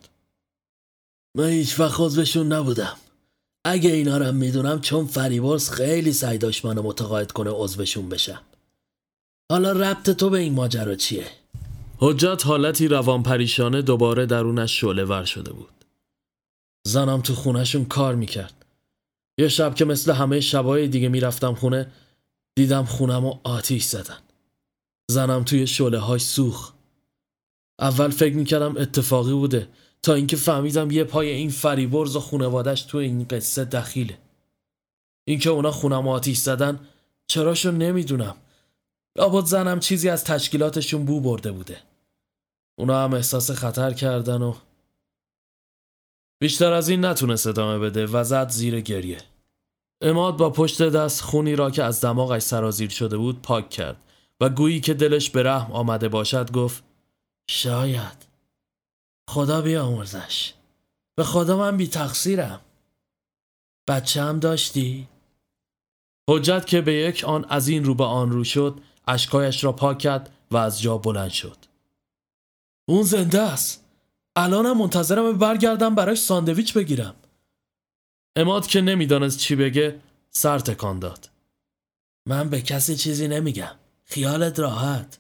من هیچ وقت عضوشون نبودم. اگه اینا رو می‌دونم چون فریبرز خیلی سعی داشت منو متقاعد کنه عضوشون بشم. حالا ربط تو به این ماجرا چیه؟ حجت حالتی روان پریشانه دوباره درونش شعله ور شده بود. زنم تو خونهشون کار می‌کرد. یه شب که مثل همه شبای دیگه می‌رفتم خونه دیدم خونم و آتیش زدن. زنم توی شعله های سوخ اول فکر می‌کردم اتفاقی بوده. تا اینکه فهمیدم یه پای این فریبرز و خونوادش تو این قصه دخیله. اینکه اونا خونم آتیش زدن چراشو نمی‌دونم. لابد زنم چیزی از تشکیلاتشون بو برده بوده. اونا هم احساس خطر کردن و بیشتر از این نتونست ادامه بده. و زد زیر گریه. اماد با پشت دست خونی را که از دماغش سرازیر شده بود پاک کرد. و گویی که دلش به رحم آمده باشد گفت شاید. خدا بیامرزش به خدا من بی تقصیرم. بچه هم داشتی؟ حجت که به یک آن از این رو به آن رو شد اشکایش را پاک کرد و از جا بلند شد. اون زنده است. الانم منتظرم برگردم براش ساندویچ بگیرم. اماد که نمی‌دانست چی بگه سر تکان داد. من به کسی چیزی نمیگم. خیالت راحت.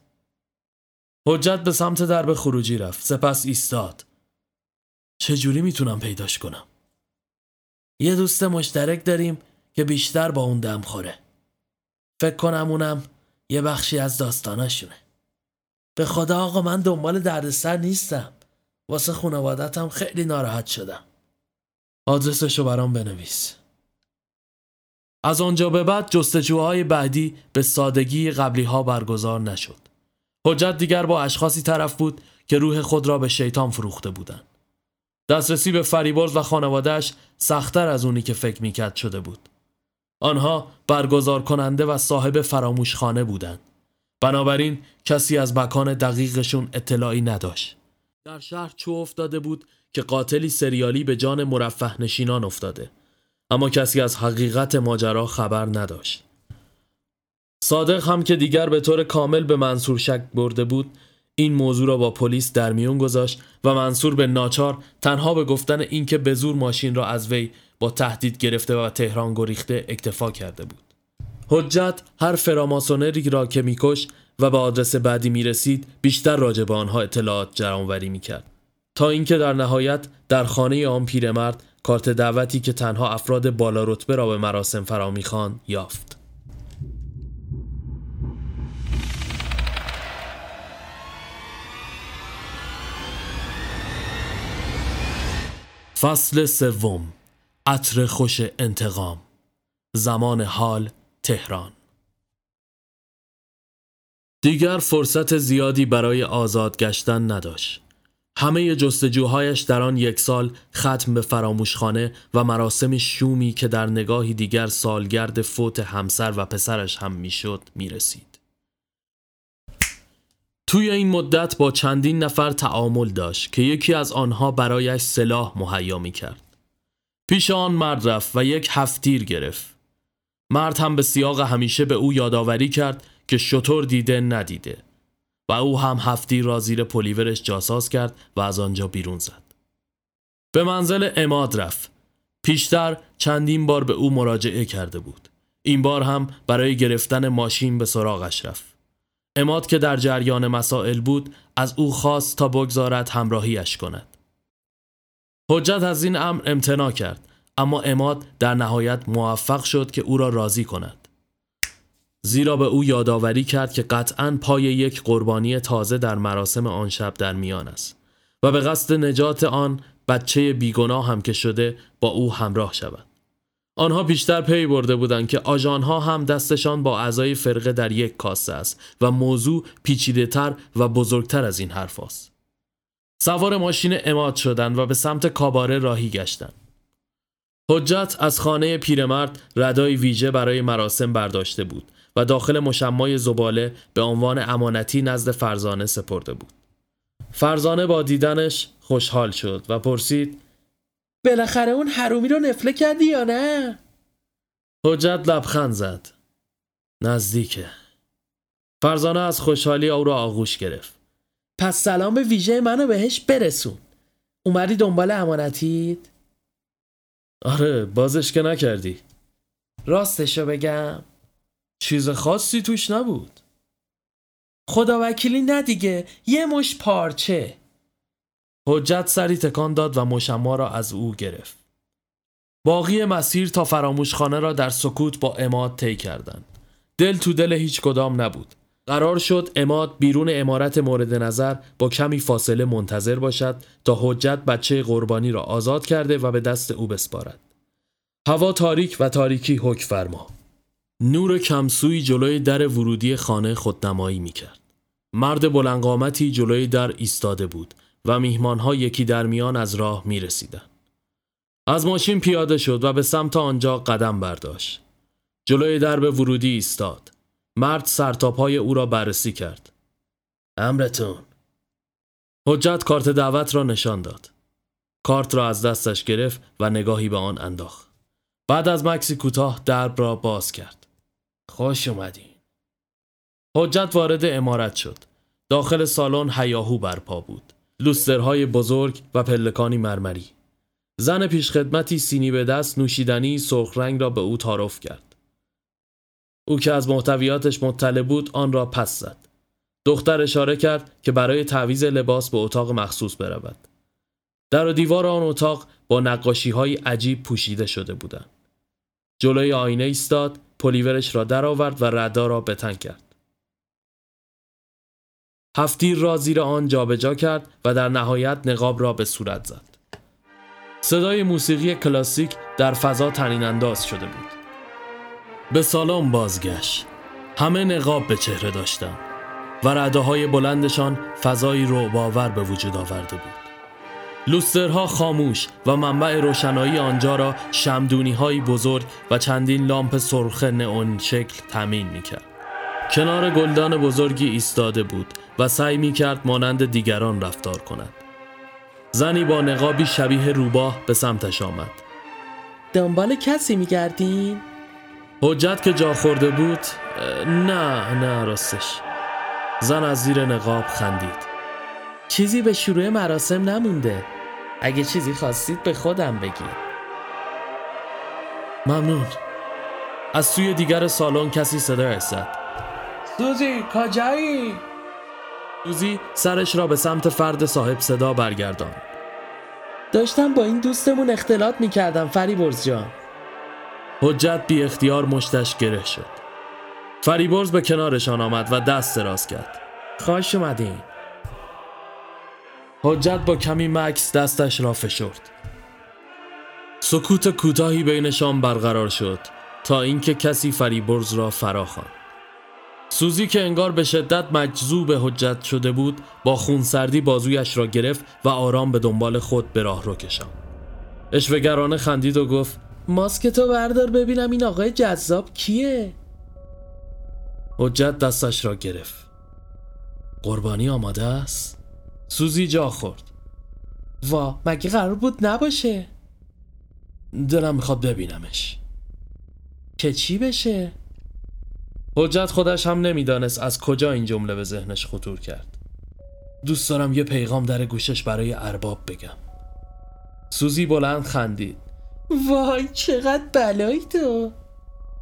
حجت به سمت درب خروجی رفت. سپس ایستاد. چجوری می‌تونم پیداش کنم؟ یه دوست مشترک داریم که بیشتر با اون دم خوره. فکر کنم اونم یه بخشی از داستاناشونه. به خدا آقا من دنبال دردسر نیستم. واسه خانوادتم خیلی ناراحت شدم. آدرسشو برام بنویس. از آنجا به بعد جستجوهای بعدی به سادگی قبلی ها برگزار نشد. حجت دیگر با اشخاصی طرف بود که روح خود را به شیطان فروخته بودند. دسترسی به فریبرز و خانوادهش سختتر از اونی که فکر می‌کرد شده بود. آنها برگزار کننده و صاحب فراموشخانه بودند. بنابراین کسی از مکان دقیقشون اطلاعی نداشت. در شهر چو افتاده بود که قاتلی سریالی به جان مرفه نشینان افتاده. اما کسی از حقیقت ماجرا خبر نداشت. صادق هم که دیگر به طور کامل به منصور شک برده بود این موضوع را با پلیس در میون گذاشت و منصور به ناچار تنها به گفتن اینکه به زور ماشین را از وی با تهدید گرفته و تهران گریخته اکتفا کرده بود حجت هر فراماسونری را که میکش و به آدرس بعدی می رسید بیشتر راجع به آنها اطلاعات جرانوری می کرد. تا اینکه در نهایت در خانه آن پیرمرد کارت دعوتی که تنها افراد بالا رتبه را به مراسم فرا می‌خوان یافت. فصل سوم عطر خوش انتقام زمان حال تهران دیگر فرصت زیادی برای آزاد گشتن نداشت. همه جستجوهایش در آن یک سال ختم به فراموشخانه و مراسم شومی که در نگاهی دیگر سالگرد فوت همسر و پسرش هم می‌شد می‌رسید. توی این مدت با چندین نفر تعامل داشت که یکی از آنها برایش سلاح مهیا می کرد. پیش آن مرد رفت و یک هفتیر گرفت. مرد هم به سیاق همیشه به او یادآوری کرد که شطور دیده ندیده و او هم هفتی را زیر پلیورش جاساز کرد و از آنجا بیرون زد. به منزل اماد رفت. پیشتر چندین بار به او مراجعه کرده بود. این بار هم برای گرفتن ماشین به سراغش رفت. اماد که در جریان مسائل بود از او خواست تا بگذارد همراهیش کند. حجت از این امر امتناع کرد اما اماد در نهایت موفق شد که او را راضی کند. زیرا به او یادآوری کرد که قطعا پای یک قربانی تازه در مراسم آن شب در میان است و به قصد نجات آن بچه بیگناه هم که شده با او همراه شود. آنها بیشتر پی برده بودند که آژانها هم دستشان با اعضای فرقه در یک کاسه است و موضوع پیچیده تر و بزرگتر از این حرف است. سوار ماشین اماد شدند و به سمت کاباره راهی گشتند. حجت از خانه پیرمرد ردای ویژه برای مراسم برداشته بود و داخل مشمای زباله به عنوان امانتی نزد فرزانه سپرده بود. فرزانه با دیدنش خوشحال شد و پرسید بالاخره اون حرومی رو نفله کردی یا نه؟ حجت لبخند زد. نزدیکه. فرزانه از خوشحالی او را آغوش گرفت. پس سلام به ویژه منو بهش برسون. اومدی دنبال امانتیت؟ آره بازش که نکردی. راستشو بگم چیز خاصی توش نبود. خدا وکیلی نه دیگه یه مش پارچه حجت سری تکان داد و مشما را از او گرفت. باقی مسیر تا فراموشخانه را در سکوت با اماد طی کردند. دل تو دل هیچ کدام نبود. قرار شد اماد بیرون امارت مورد نظر با کمی فاصله منتظر باشد تا حجت بچه قربانی را آزاد کرده و به دست او بسپارد. هوا تاریک و تاریکی حک فرما. نور کمسوی جلوی در ورودی خانه خودنمایی می کرد. مرد بلنقامتی جلوی در ایستاده بود و میهمانها یکی در میان از راه می رسیدن. از ماشین پیاده شد و به سمت آنجا قدم برداشت. جلوی درب ورودی ایستاد. مرد سرتاپای او را بررسی کرد. امرتون. حجت کارت دعوت را نشان داد. کارت را از دستش گرفت و نگاهی به آن انداخت. بعد از مکسی کوتاه درب را باز کرد. خوش اومدین. حجت وارد امارت شد. داخل سالن هیاهو برپا بود. لوسترهای بزرگ و پلکانی مرمری. زن پیشخدمتی سینی به دست نوشیدنی سرخ رنگ را به او تعارف کرد. او که از محتویاتش مطلع بود آن را پس زد. دختر اشاره کرد که برای تعویز لباس به اتاق مخصوص برود. در و دیوار آن اتاق با نقاشی های عجیب پوشیده شده بودند. جلوی آینه ایستاد، پلیورش را درآورد و ردا را بتن کرد. هفتیر را زیر آن جابجا کرد و در نهایت نقاب را به صورت زد. صدای موسیقی کلاسیک در فضا تنین انداز شده بود. به سالن بازگشت. همه نقاب به چهره داشتند و رده های بلندشان فضایی رو باور به وجود آورده بود. لوسترها خاموش و منبع روشنایی آنجا را شمدونی های بزرگ و چندین لامپ سرخ نئون شکل تمین می کرد. کنار گلدان بزرگی ایستاده بود و سعی می کرد مانند دیگران رفتار کند. زنی با نقابی شبیه روباه به سمتش آمد. دنبال کسی می گردین؟ حجت که جا خورده بود نه نه راستش زن از زیر نقاب خندید چیزی به شروع مراسم نمونده اگه چیزی خواستید به خودم بگید ممنون از سوی دیگر سالن کسی صدا زد سوزی کجایی؟ سوزی سرش را به سمت فرد صاحب صدا برگردان داشتم با این دوستمون اختلاط می‌کردم فریبرز جان. حجت بی اختیار مشتش گره شد. فریبرز به کنارشان آمد و دست دراز کرد. خوش اومدین. حجت با کمی مکس دستش را فشرد. سکوت کوتاهی بینشان برقرار شد تا اینکه کسی فریبرز را فرا خواند سوزی که انگار به شدت مجذوب حجت شده بود با خونسردی بازویش را گرفت و آرام به دنبال خود به راه رو کشم اشوگرانه خندید و گفت ماسک تو بردار ببینم این آقای جذاب کیه؟ حجت دستش را گرفت. قربانی آماده است؟ سوزی جا خورد. وا مگه قرار بود نباشه؟ دلم می‌خواد ببینمش. که چی بشه؟ حجت خودش هم نمی‌دانست از کجا این جمله به ذهنش خطور کرد. دوست دارم یه پیغام در گوشش برای ارباب بگم. سوزی بلند خندید. وای چقدر بلایی تو.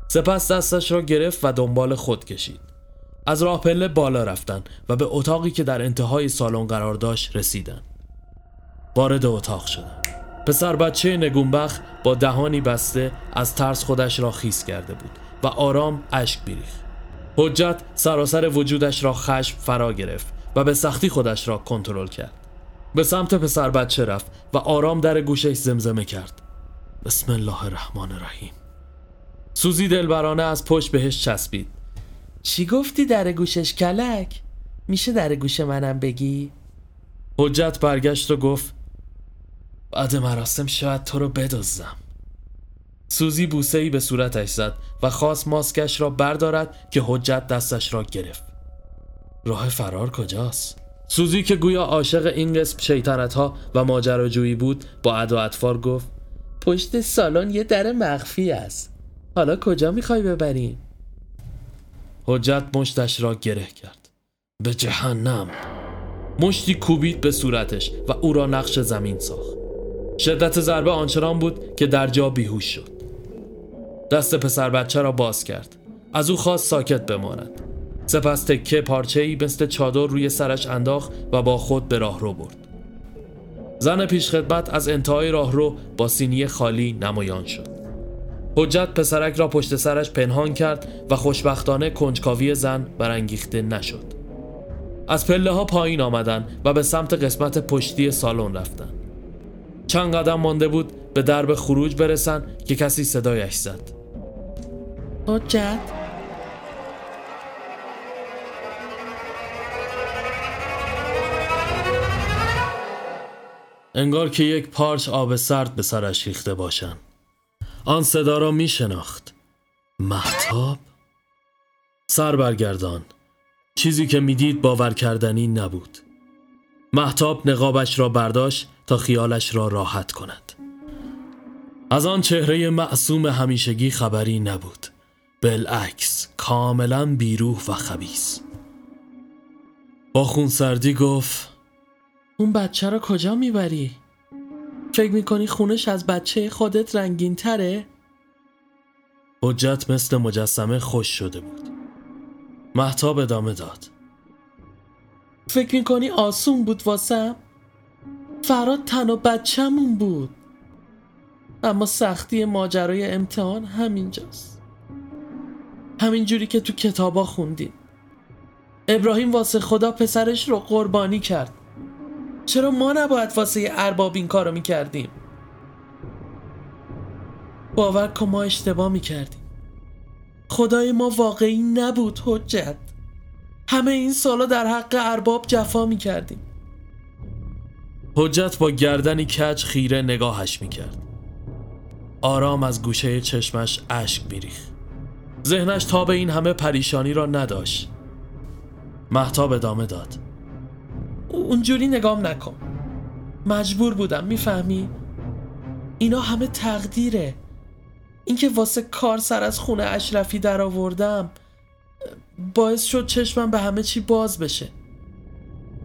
سپس دستش را گرفت و دنبال خود کشید. از راه پله بالا رفتن و به اتاقی که در انتهای سالن قرار داشت رسیدن. وارد اتاق شدن. پسر بچه نگونبخ با دهانی بسته از ترس خودش را خیس کرده بود و آرام اشک بیریخت. حجت سراسر وجودش را خشم فرا گرفت و به سختی خودش را کنترل کرد. به سمت پسر بچه رفت و آرام در گوشش زمزمه کرد. بسم الله الرحمن الرحیم. سوزی دلبرانه از پشت بهش چسبید. چی گفتی در گوشش کلک؟ میشه در گوش منم بگی؟ حجت برگشت و گفت بعد مراسم شاید تو رو بدزدم. سوزی بوسه ای به صورتش زد و خواست ماسکش را بردارد که حجت دستش را گرفت. راه فرار کجاست؟ سوزی که گویا عاشق این قسم شیطنت ها و ماجراجویی بود با ادا اطفار گفت پشت سالن یه در مخفی است. حالا کجا می‌خوای ببریم؟ حجت مشتش را گره کرد. به جهنم. مشتی کوبید به صورتش و او را نقش زمین ساخت. شدت ضربه آنچنان بود که در جا بیهوش شد. دست پسر بچه را باز کرد. از او خواست ساکت بماند. سپس تکه پارچه ای مثل چادر روی سرش انداخت و با خود به راه رو برد. زن پیشخدمت از انتهای راه رو با سینی خالی نمایان شد. حجت پسرک را پشت سرش پنهان کرد و خوشبختانه کنجکاوی زن برانگیخته نشد. از پله ها پایین آمدن و به سمت قسمت پشتی سالن رفتن. چند قدم مانده بود به درب خروج برسن که کسی صدایش زد. حجت. انگار که یک پارچ آب سرد به سرش ریخته باشند. آن صدا را می شناخت. محتاب؟ سر برگردان چیزی که می‌دید باور کردنی نبود. محتاب نقابش را برداشت تا خیالش را راحت کند. از آن چهره معصوم همیشگی خبری نبود. بالعکس کاملا بیروح و خبیس با خونسردی گفت اون بچه رو کجا می‌بری؟ فکر می‌کنی خونش از بچه خودت رنگین تره؟ حجت مثل مجسمه خوش شده بود محتاب ادامه داد فکر می‌کنی آسون بود واسم؟ فراد تن و بچهمون بود اما سختی ماجرای امتحان همینجاست همینجوری که تو کتابا خوندیم ابراهیم واسه خدا پسرش رو قربانی کرد. چرا ما نباید واسه ارباب این کارو می‌کردیم؟ باور کن ما اشتباه می‌کردیم. خدای ما واقعی نبود حجت. همه این سالا در حق ارباب جفا می‌کردیم. حجت با گردنی کج خیره نگاهش می‌کرد. آرام از گوشه چشمش اشک بیریخ ذهنش تا به این همه پریشانی را نداشت. محتاب ادامه داد. اونجوری نگام نکن. مجبور بودم می‌فهمی؟ اینا همه تقدیره. اینکه واسه کار سر از خونه اشرفی در آوردم باعث شد چشمم به همه چی باز بشه.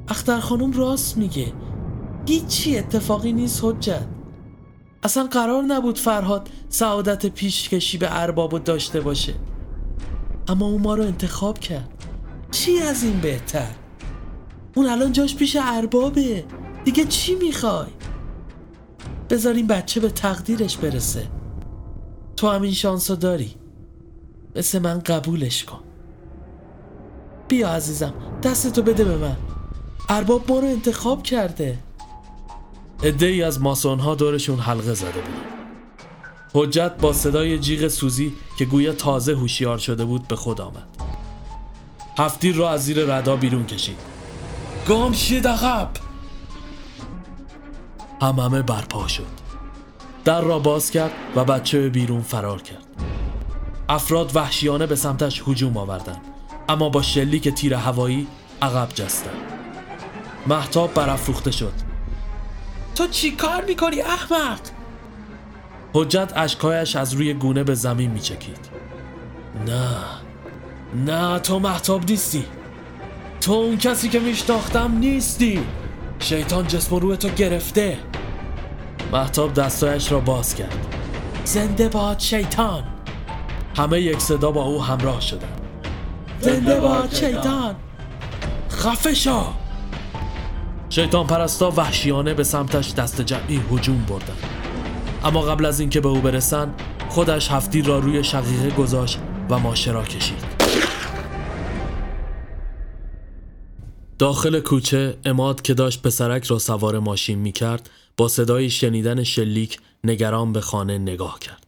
اختر خانم راست میگه. هیچی اتفاقی نیست حجت. اصلا قرار نبود فرهاد سعادت پیشکشی به ارباب داشته باشه. اما اون ما رو انتخاب کرد. چی از این بهتر؟ اون الان جاش پیش اربابه. دیگه چی می‌خوای؟ بذار این بچه به تقدیرش برسه. تو همین شانسو داری. مثل من قبولش کن. بیا عزیزم دستتو بده به من. ارباب ما رو انتخاب کرده. عده ای از ماسون ها دورشون حلقه زده بودن حجت با صدای جیغ سوزی که گویا تازه هوشیار شده بود به خود آمد. هفتیر را از زیر ردا بیرون کشید. گام شید عقب! هم همه برپا شد. در را باز کرد و بچه بیرون فرار کرد. افراد وحشیانه به سمتش هجوم آوردند. اما با شلیک تیر هوایی عقب جستند. محتاب برافروخته شد. تو چی کار می‌کنی احمق؟ حجت اشکایش از روی گونه به زمین میچکید. نه نه تو محتاب نیستی. تو اون کسی که میشناختم نیستی. شیطان جسم روی تو گرفته. محتاب دستایش را باز کرد. زنده باد شیطان. همه یک صدا با او همراه شدند. زنده باد شیطان. خفه شو. شیطان پرستا وحشیانه به سمتش دست جمعی هجوم بردند. اما قبل از اینکه به او برسن خودش هفتیر را روی شقیقه گذاشت و ماشه را کشید. داخل کوچه اماد که داشت پسرک را سوار ماشین می کرد با صدای شنیدن شلیک نگران به خانه نگاه کرد.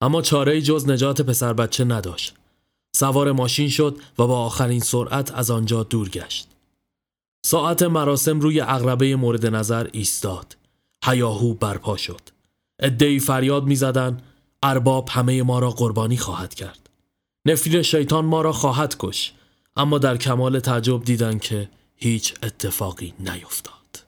اما چاره جز نجات پسر بچه نداشت. سوار ماشین شد و با آخرین سرعت از آنجا دور گشت. ساعت مراسم روی اغربه مورد نظر ایستاد. هیاهو برپا شد. ادهی فریاد می‌زدند ارباب همه ما را قربانی خواهد کرد. نفیر شیطان ما را خواهد کش. اما در کمال تعجب دیدند که هیچ اتفاقی نیفتاد.